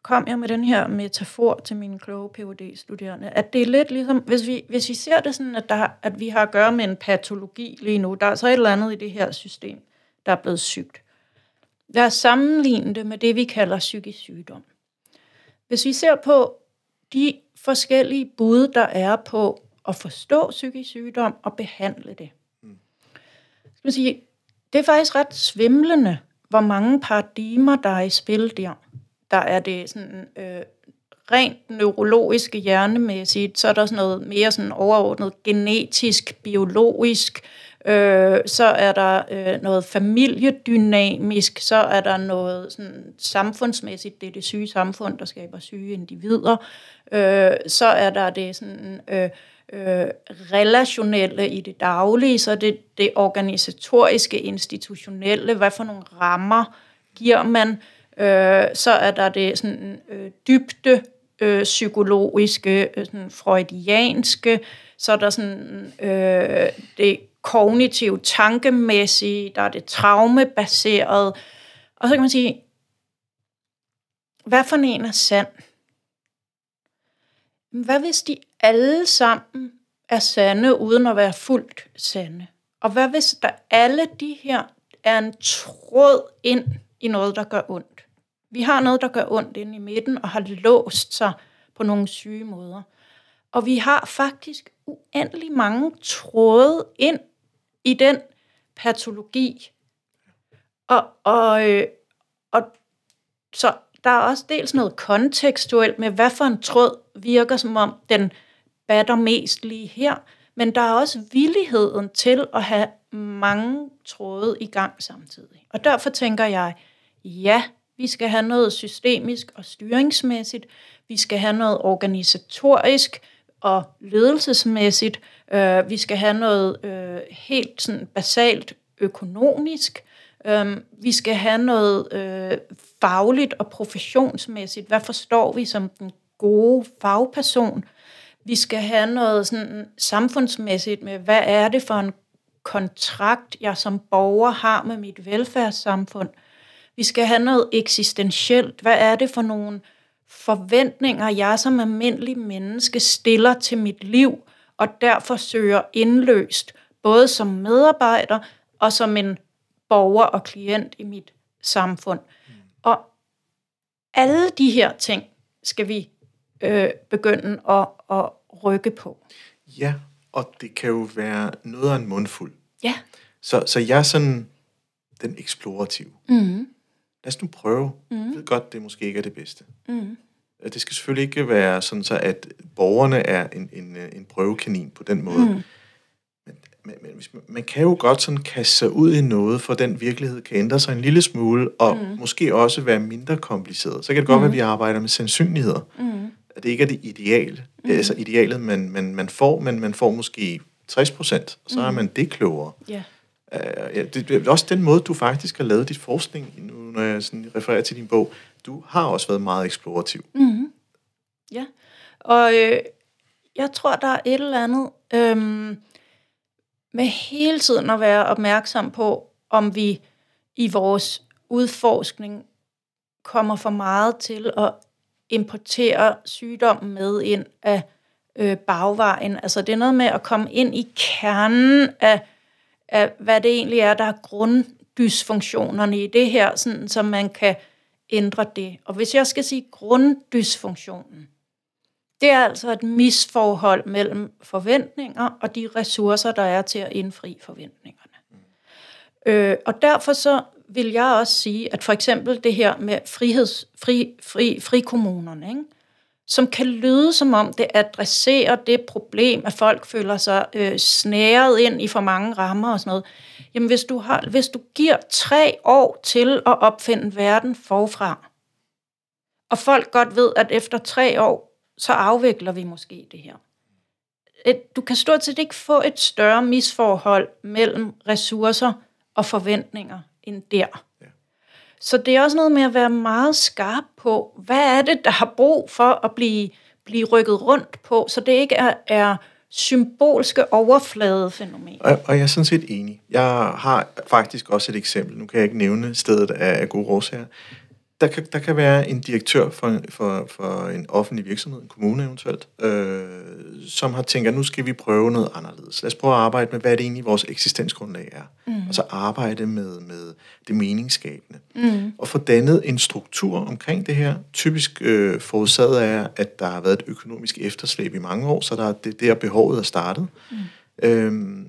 kom jeg med den her metafor til mine kloge phd studerende at det er lidt ligesom, hvis vi, hvis vi ser det sådan, at, der, at vi har at gøre med en patologi lige nu, der er så et eller andet i det her system, der er blevet sygt. Lad os sammenligne det med det, vi kalder psykisk sygdom. Hvis vi ser på de forskellige bud, der er på at forstå psykisk sygdom og behandle det. Skal man sige, det er faktisk ret svimlende, hvor mange paradigmer, der er i spil der. Der er det sådan øh, rent neurologiske, hjernemæssigt, så er der sådan noget mere sådan overordnet genetisk, biologisk, øh, så er der øh, noget familiedynamisk, så er der noget sådan samfundsmæssigt, det er det syge samfund, der skaber syge individer, øh, så er der det sådan... Øh, øh, relationelle i det daglige, så det, det organisatoriske, institutionelle, hvad for nogle rammer giver man, øh, Øh, så er der det sådan øh, dybde øh, psykologiske, øh, sådan freudianske, så er der sådan øh, det kognitive, tankemæssige, der er det traumebaserede, og så kan man sige, hvad for en er sand? Hvad hvis de alle sammen er sande, uden at være fuldt sande? Og hvad hvis der alle de her er en tråd ind i noget, der gør ondt? Vi har noget, der gør ondt inde i midten, og har låst sig på nogle syge måder. Og vi har faktisk uendelig mange tråde ind i den patologi. Og, og, øh, og så der er også dels noget kontekstuelt med, hvad for en tråd virker som om, den batter mest lige her, men der er også villigheden til at have mange tråde i gang samtidig. Og derfor tænker jeg, ja, vi skal have noget systemisk og styringsmæssigt, vi skal have noget organisatorisk og ledelsesmæssigt, øh, vi skal have noget øh, helt sådan basalt økonomisk, Øhm, vi skal have noget øh, fagligt og professionsmæssigt. Hvad forstår vi som den gode fagperson? Vi skal have noget sådan samfundsmæssigt med, hvad er det for en kontrakt, jeg som borger har med mit velfærdssamfund? Vi skal have noget eksistentielt. Hvad er det for nogle forventninger, jeg som almindelig menneske stiller til mit liv, og derfor søger indløst, både som medarbejder og som en borger og klient i mit samfund. Og alle de her ting skal vi øh, begynde at, at rykke på. Ja, og det kan jo være noget af en mundfuld. Ja. Så, så jeg er sådan den eksplorative. Mm. Lad os nu prøve. Mm. Jeg ved godt, det måske ikke er det bedste. Mm. Det skal selvfølgelig ikke være sådan, så at borgerne er en, en, en prøvekanin på den måde. Mm. Men, men, men hvis man, man kan jo godt sådan kaste sig ud i noget, for den virkelighed kan ændre sig en lille smule, og mm. måske også være mindre kompliceret. Så kan det godt mm. være, at vi arbejder med sandsynligheder. Mm. At det ikke er det ideale, mm. altså idealet, man, man, man får, men man får måske 60 procent, og så mm. er man det klogere. Yeah. Uh, ja, det, det er også den måde, du faktisk har lavet dit forskning, nu når jeg sådan refererer til din bog. Du har også været meget eksplorativ. Mm-hmm. Ja, og øh, jeg tror, der er et eller andet øh, med hele tiden at være opmærksom på, om vi i vores udforskning kommer for meget til at importere sygdommen med ind af øh, bagvejen. Altså det er noget med at komme ind i kernen af, af hvad det egentlig er, der er grunddysfunktionerne i det her, sådan, så man kan ændre det. Og hvis jeg skal sige grunddysfunktionen, det er altså et misforhold mellem forventninger og de ressourcer, der er til at indfri forventningerne. Øh, og derfor så vil jeg også sige, at for eksempel det her med friheds, fri, fri, frikommunerne, ikke? Som kan lyde som om det adresserer det problem, at folk føler sig øh, snæret ind i for mange rammer og sådan noget. Jamen hvis du, har, hvis du giver tre år til at opfinde verden forfra, og folk godt ved, at efter tre år, så afvikler vi måske det her. Et, du kan stort set ikke få et større misforhold mellem ressourcer og forventninger end der. Så det er også noget med at være meget skarp på, hvad er det, der har brug for at blive, blive rykket rundt på, så det ikke er, er symbolske overfladefænomener. Og, og jeg er sådan set enig. Jeg har faktisk også et eksempel. Nu kan jeg ikke nævne stedet af gode årsager der kan, der kan være en direktør for, for, for en offentlig virksomhed, en kommune eventuelt, øh, som har tænkt, at nu skal vi prøve noget anderledes. Lad os prøve at arbejde med, hvad det egentlig vores eksistensgrundlag er. Mm. Og så arbejde med, med det meningsskabende. Mm. Og få dannet en struktur omkring det her. Typisk øh, forudsat af, at der har været et økonomisk efterslæb i mange år, så der, det der behovet er startet. Mm. Øhm,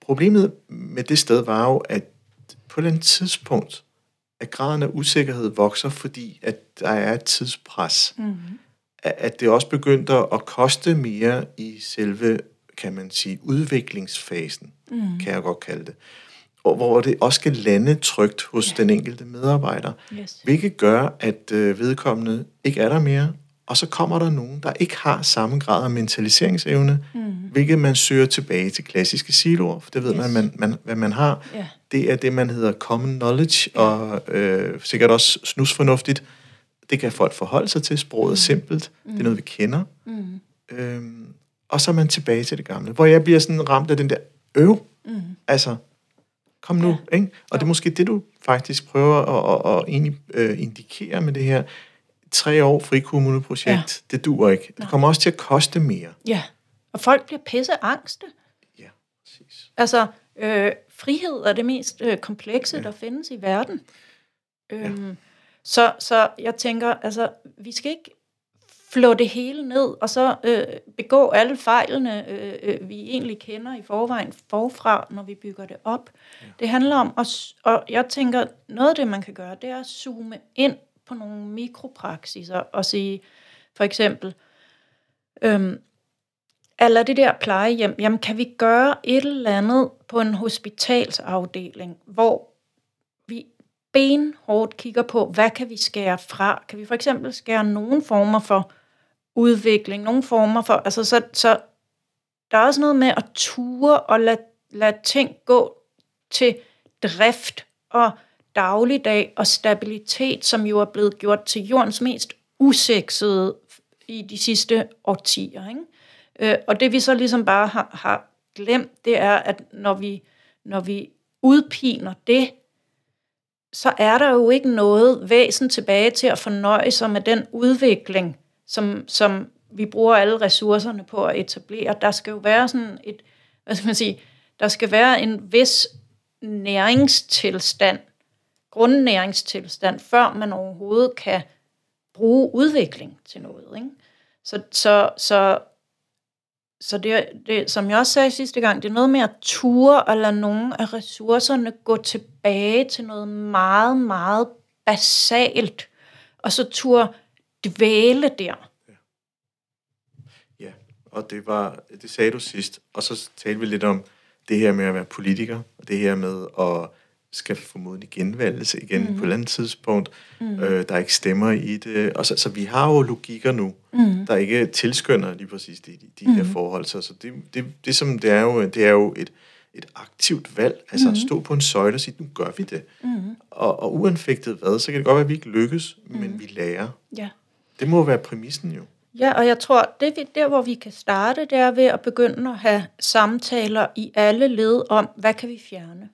problemet med det sted var jo, at på den tidspunkt, at graden af usikkerhed vokser, fordi at der er et tidspres. Mm-hmm. At det også begyndte at koste mere i selve, kan man sige, udviklingsfasen, mm. kan jeg godt kalde det. Og hvor det også skal lande trygt hos ja. den enkelte medarbejder. Yes. Hvilket gør, at øh, vedkommende ikke er der mere, og så kommer der nogen, der ikke har samme grad af mentaliseringsevne, mm. hvilket man søger tilbage til klassiske siloer, for det ved yes. man, man, man, hvad man har. Yeah. Det er det, man hedder common knowledge, og øh, sikkert også snusfornuftigt. Det kan folk forholde sig til. Sproget mm. er simpelt. Mm. Det er noget, vi kender. Mm. Øhm, og så er man tilbage til det gamle, hvor jeg bliver sådan ramt af den der øv. Mm. Altså, kom nu. Ja. Ikke? Og ja. det er måske det, du faktisk prøver at, at, at egentlig, øh, indikere med det her tre år frikommuneprojekt, ja. det duer ikke. Det kommer også til at koste mere. Ja, og folk bliver pisse angste. Ja, præcis. Altså, øh, frihed er det mest øh, komplekse, ja. der findes i verden. Øhm, ja. så, så jeg tænker, altså, vi skal ikke flå det hele ned, og så øh, begå alle fejlene, øh, øh, vi egentlig kender i forvejen forfra, når vi bygger det op. Ja. Det handler om, at, og jeg tænker, noget af det, man kan gøre, det er at zoome ind på nogle mikropraksiser og sige, for eksempel, øhm, eller det der plejehjem, jamen kan vi gøre et eller andet på en hospitalsafdeling, hvor vi benhårdt kigger på, hvad kan vi skære fra? Kan vi for eksempel skære nogle former for udvikling, nogle former for, altså så, så der er også noget med at ture og lade, lade ting gå til drift og dagligdag og stabilitet, som jo er blevet gjort til jordens mest useksede i de sidste årtier. Ikke? Øh, og det vi så ligesom bare har, har glemt, det er, at når vi, når vi udpiner det, så er der jo ikke noget væsen tilbage til at fornøje sig med den udvikling, som, som vi bruger alle ressourcerne på at etablere. Der skal jo være sådan et, hvad skal man sige, der skal være en vis næringstilstand grundnæringstilstand, før man overhovedet kan bruge udvikling til noget. Ikke? Så, så, så, så det, det, som jeg også sagde sidste gang, det er noget med at ture og lade nogle af ressourcerne gå tilbage til noget meget, meget basalt, og så ture dvæle der. Ja. ja, og det var, det sagde du sidst, og så talte vi lidt om det her med at være politiker, og det her med at skal formodentlig genvalges igen mm. på et eller andet tidspunkt. Mm. Øh, der er ikke stemmer i det. Og så, så vi har jo logikker nu, mm. der ikke tilskynder lige præcis de, de, de mm. her forhold. Så, så det, det, det, som det er jo, det er jo et, et aktivt valg. Altså mm. at stå på en søjle og sige, nu gør vi det. Mm. Og, og uanfægtet hvad, så kan det godt være, at vi ikke lykkes, mm. men vi lærer. Ja. Det må være præmissen jo. Ja, og jeg tror, det der, hvor vi kan starte, det er ved at begynde at have samtaler i alle led om, hvad kan vi fjerne?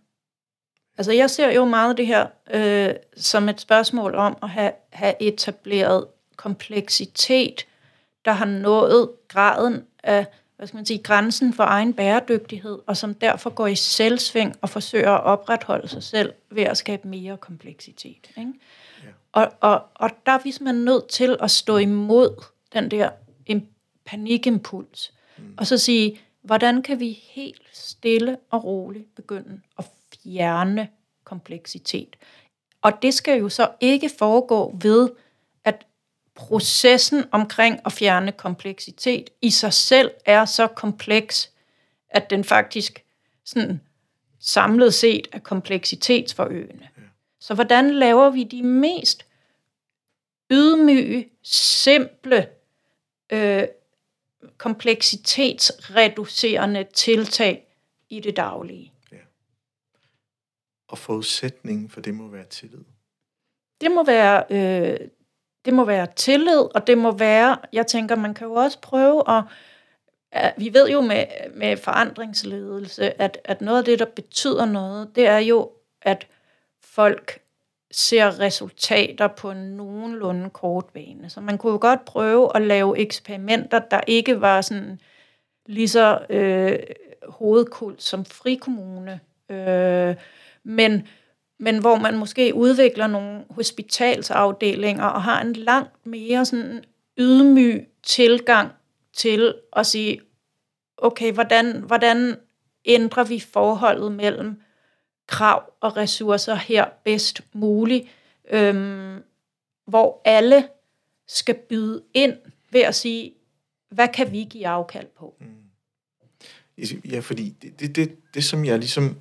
Altså jeg ser jo meget det her øh, som et spørgsmål om at have, have etableret kompleksitet, der har nået graden af, hvad skal man sige, grænsen for egen bæredygtighed, og som derfor går i selvsving og forsøger at opretholde sig selv ved at skabe mere kompleksitet. Ikke? Ja. Og, og, og der er vi simpelthen nødt til at stå imod den der panikimpuls, mm. og så sige, hvordan kan vi helt stille og roligt begynde at fjerne kompleksitet. Og det skal jo så ikke foregå ved, at processen omkring at fjerne kompleksitet i sig selv er så kompleks, at den faktisk sådan samlet set er kompleksitetsforøgende. Så hvordan laver vi de mest ydmyge, simple, øh, kompleksitetsreducerende tiltag i det daglige? Og forudsætningen for det må være tillid. Det må være, øh, det må være tillid, og det må være, jeg tænker, man kan jo også prøve at vi ved jo med, med forandringsledelse, at, at noget af det, der betyder noget, det er jo, at folk ser resultater på en nogenlunde kort bane. Så man kunne jo godt prøve at lave eksperimenter, der ikke var sådan lige så øh, hovedkult som frikommune, øh, men, men hvor man måske udvikler nogle hospitalsafdelinger og har en langt mere sådan ydmyg tilgang til at sige, okay, hvordan, hvordan ændrer vi forholdet mellem krav og ressourcer her bedst muligt, øhm, hvor alle skal byde ind ved at sige, hvad kan vi give afkald på? Mm. Ja, fordi det, det, det, det, som jeg ligesom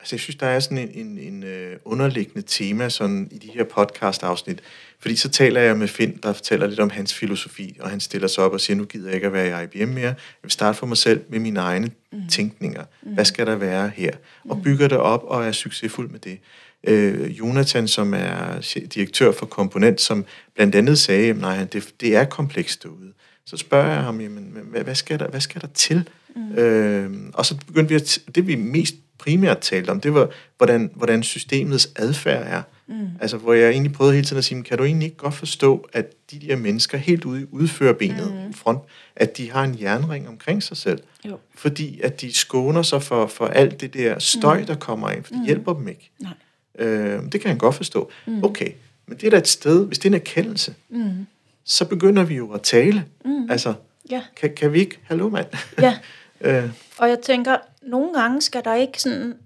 Altså, jeg synes, der er sådan en, en, en øh, underliggende tema sådan i de her podcast-afsnit. Fordi så taler jeg med Finn, der fortæller lidt om hans filosofi, og han stiller sig op og siger, nu gider jeg ikke at være i IBM mere. Jeg vil starte for mig selv med mine egne mm. tænkninger. Mm. Hvad skal der være her? Og mm. bygger det op og er succesfuld med det. Øh, Jonathan, som er direktør for Komponent, som blandt andet sagde, nej, det, det er komplekst derude. Så spørger jeg ham, jamen, hvad, hvad, skal, der, hvad skal der til? Mm. Øh, og så begyndte vi at, det vi mest primært talte om, det var, hvordan, hvordan systemets adfærd er. Mm. Altså, hvor jeg egentlig prøvede hele tiden at sige, kan du egentlig ikke godt forstå, at de der mennesker helt ude i udførbenet mm. front, at de har en jernring omkring sig selv. Jo. Fordi at de skåner sig for, for alt det der støj, mm. der kommer ind, for det mm. hjælper dem ikke. Nej. Øh, det kan han godt forstå. Mm. Okay, men det er da et sted, hvis det er en erkendelse, mm. Så begynder vi jo at tale. Mm. Altså, ja. kan, kan vi ikke, hallo mand? Ja. øh. Og jeg tænker, nogle gange skal der ikke sådan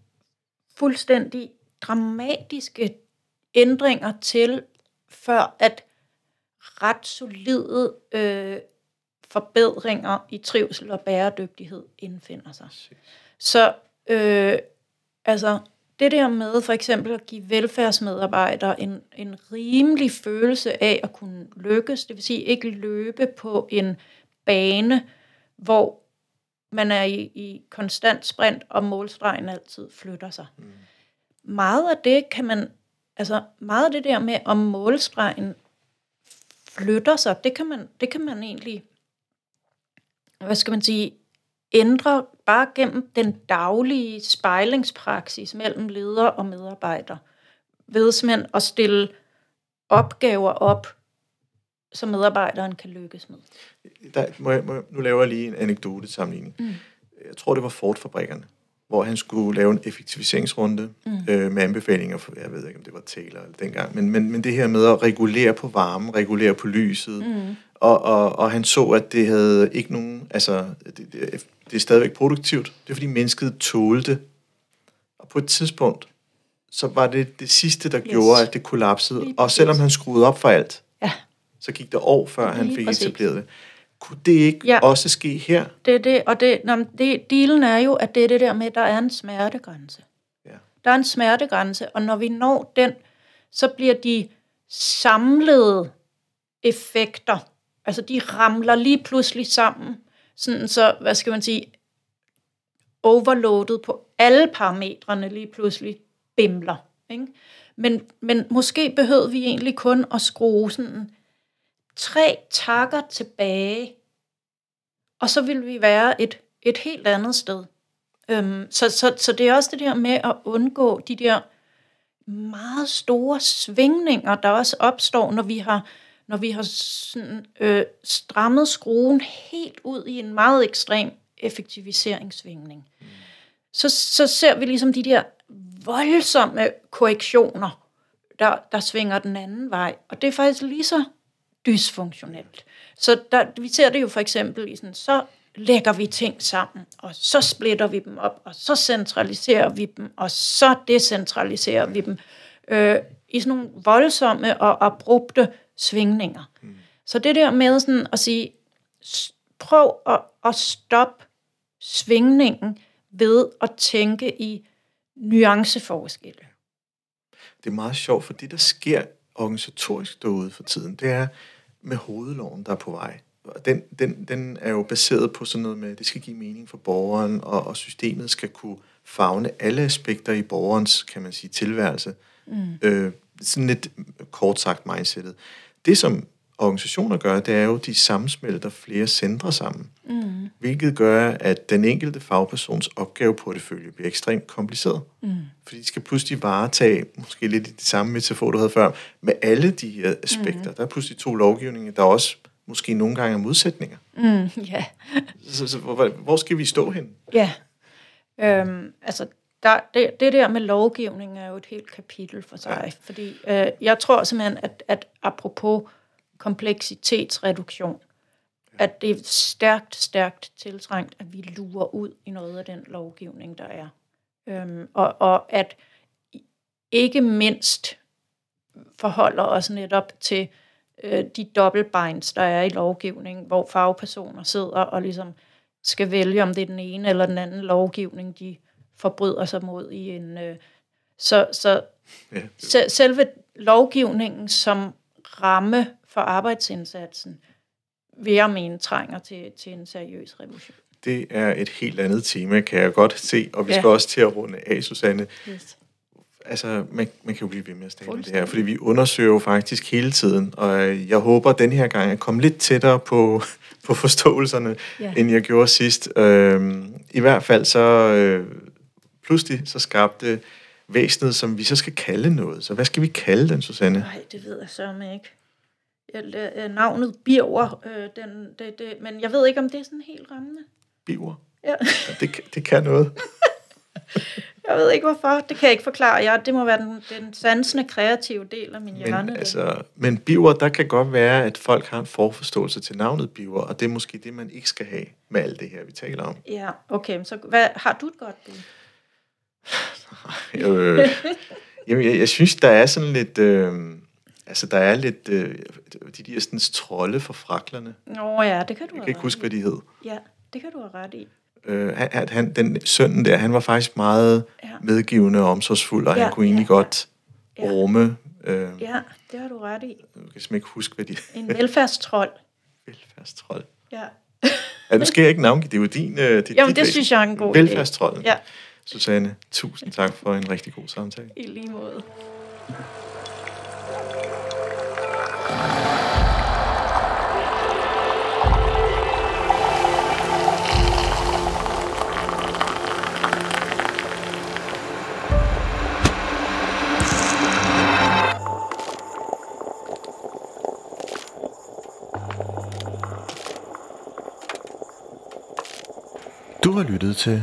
fuldstændig dramatiske ændringer til, før at ret solide øh, forbedringer i trivsel og bæredygtighed indfinder sig. Så øh, altså det der med for eksempel at give velfærdsmedarbejdere en, en rimelig følelse af at kunne lykkes, det vil sige ikke løbe på en bane, hvor man er i, i konstant sprint, og målstregen altid flytter sig. Mm. Meget af det kan man, altså meget af det der med, om målstregen flytter sig, det kan man, det kan man egentlig, hvad skal man sige, ændre bare gennem den daglige spejlingspraksis mellem leder og medarbejder, ved simpelthen at stille opgaver op, som medarbejderen kan lykkes med. Der, må jeg, må jeg, nu laver jeg lige en anekdote sammenligning. Mm. Jeg tror, det var Ford-fabrikkerne, hvor han skulle lave en effektiviseringsrunde mm. øh, med anbefalinger, for jeg ved ikke, om det var Taylor eller dengang, men, men, men det her med at regulere på varmen, regulere på lyset, mm. Og, og, og han så, at det havde ikke nogen, altså, det, det, det er stadigvæk produktivt. Det er fordi mennesket tålte. Og på et tidspunkt, så var det det sidste, der yes. gjorde, at det kollapsede. Og selvom han skruede op for alt, så gik der år, før Lige han fik præcis. etableret det. Kunne det ikke ja. også ske her? Det er det, og det, nå, det, dealen er jo, at det er det der med, at der er en smertegrænse. Ja. Der er en smertegrænse, og når vi når den, så bliver de samlede effekter, altså de ramler lige pludselig sammen, sådan så, hvad skal man sige, overloadet på alle parametrene lige pludselig bimler. Ikke? Men, men måske behøvede vi egentlig kun at skrue sådan tre takker tilbage, og så vil vi være et, et helt andet sted. Øhm, så, så, så det er også det der med at undgå de der meget store svingninger, der også opstår, når vi har, når vi har sådan, øh, strammet skruen helt ud i en meget ekstrem effektiviseringssvingning. Mm. Så, så ser vi ligesom de der voldsomme korrektioner, der, der svinger den anden vej. Og det er faktisk lige så dysfunktionelt. Så der, vi ser det jo for eksempel i sådan så lægger vi ting sammen, og så splitter vi dem op, og så centraliserer vi dem, og så decentraliserer vi dem øh, i sådan nogle voldsomme og abrupte svingninger. Mm. Så det der med sådan at sige, prøv at, at stoppe svingningen ved at tænke i nuanceforskelle. Det er meget sjovt, for det, der sker organisatorisk derude for tiden, det er med hovedloven, der er på vej. Den, den, den er jo baseret på sådan noget med, at det skal give mening for borgeren, og, og systemet skal kunne fagne alle aspekter i borgerens, kan man sige, tilværelse. Mm. Øh, sådan lidt kort sagt mindsetet. Det, som organisationer gør, det er jo, de sammensmelter flere centre sammen. Mm. Hvilket gør, at den enkelte fagpersons opgaveportefølje bliver ekstremt kompliceret. Mm. Fordi de skal pludselig varetage, måske lidt i det samme metafor, du havde før, med alle de her aspekter. Mm. Der er pludselig to lovgivninger, der også måske nogle gange er modsætninger. Mm, yeah. så, så hvor, hvor skal vi stå hen? Ja, øhm, altså der, det, det der med lovgivning er jo et helt kapitel for sig. Ja. Fordi øh, jeg tror simpelthen, at, at apropos kompleksitetsreduktion, at det er stærkt, stærkt tiltrængt, at vi lurer ud i noget af den lovgivning, der er. Øhm, og, og at ikke mindst forholder os netop til øh, de dobbeltbinds, der er i lovgivningen, hvor fagpersoner sidder og ligesom skal vælge, om det er den ene eller den anden lovgivning, de forbryder sig mod i en... Øh, så så ja, selve lovgivningen som ramme for arbejdsindsatsen, vil jeg mene trænger til, til en seriøs revolution. Det er et helt andet tema, kan jeg godt se, og vi ja. skal også til at runde af, Susanne. Yes. Altså, man, man kan jo blive ved med at tale det her, fordi vi undersøger jo faktisk hele tiden, og jeg håber den her gang at komme lidt tættere på, på forståelserne, ja. end jeg gjorde sidst. Øhm, I hvert fald så øh, pludselig så skabte væsenet, som vi så skal kalde noget. Så hvad skal vi kalde den, Susanne? Nej, det ved jeg så ikke. Øh, navnet Birger, øh, den, det, det, men jeg ved ikke, om det er sådan helt rammende. Birger? Ja. ja det, det kan noget. jeg ved ikke, hvorfor. Det kan jeg ikke forklare. Ja, det må være den, den sansende, kreative del af min men, hjerne. Altså, men biver, der kan godt være, at folk har en forforståelse til navnet biver, og det er måske det, man ikke skal have med alt det her, vi taler om. Ja, okay. Så hvad, har du et godt bud? Øh, jamen, jeg, jeg synes, der er sådan lidt... Øh, Altså, der er lidt øh, de der sådan, trolde for fraklerne. Nå ja, det kan du Jeg kan ikke huske, hvad de hed. Ja, det kan du have ret i. Øh, han, han, den sønnen der, han var faktisk meget ja. medgivende og omsorgsfuld, og ja, han kunne egentlig ja, godt ja. rumme... Øh, ja, det har du ret i. Jeg kan simpelthen ikke huske, hvad de... En velfærdstrold. velfærdstrold. Ja. ja, nu skal jeg ikke navngive, det er jo din... Øh, det, Jamen, det synes jeg er en god Velfærdstrollen. Ja. Susanne, tusind tak for en rigtig god samtale. I lige måde. Du har lyttet til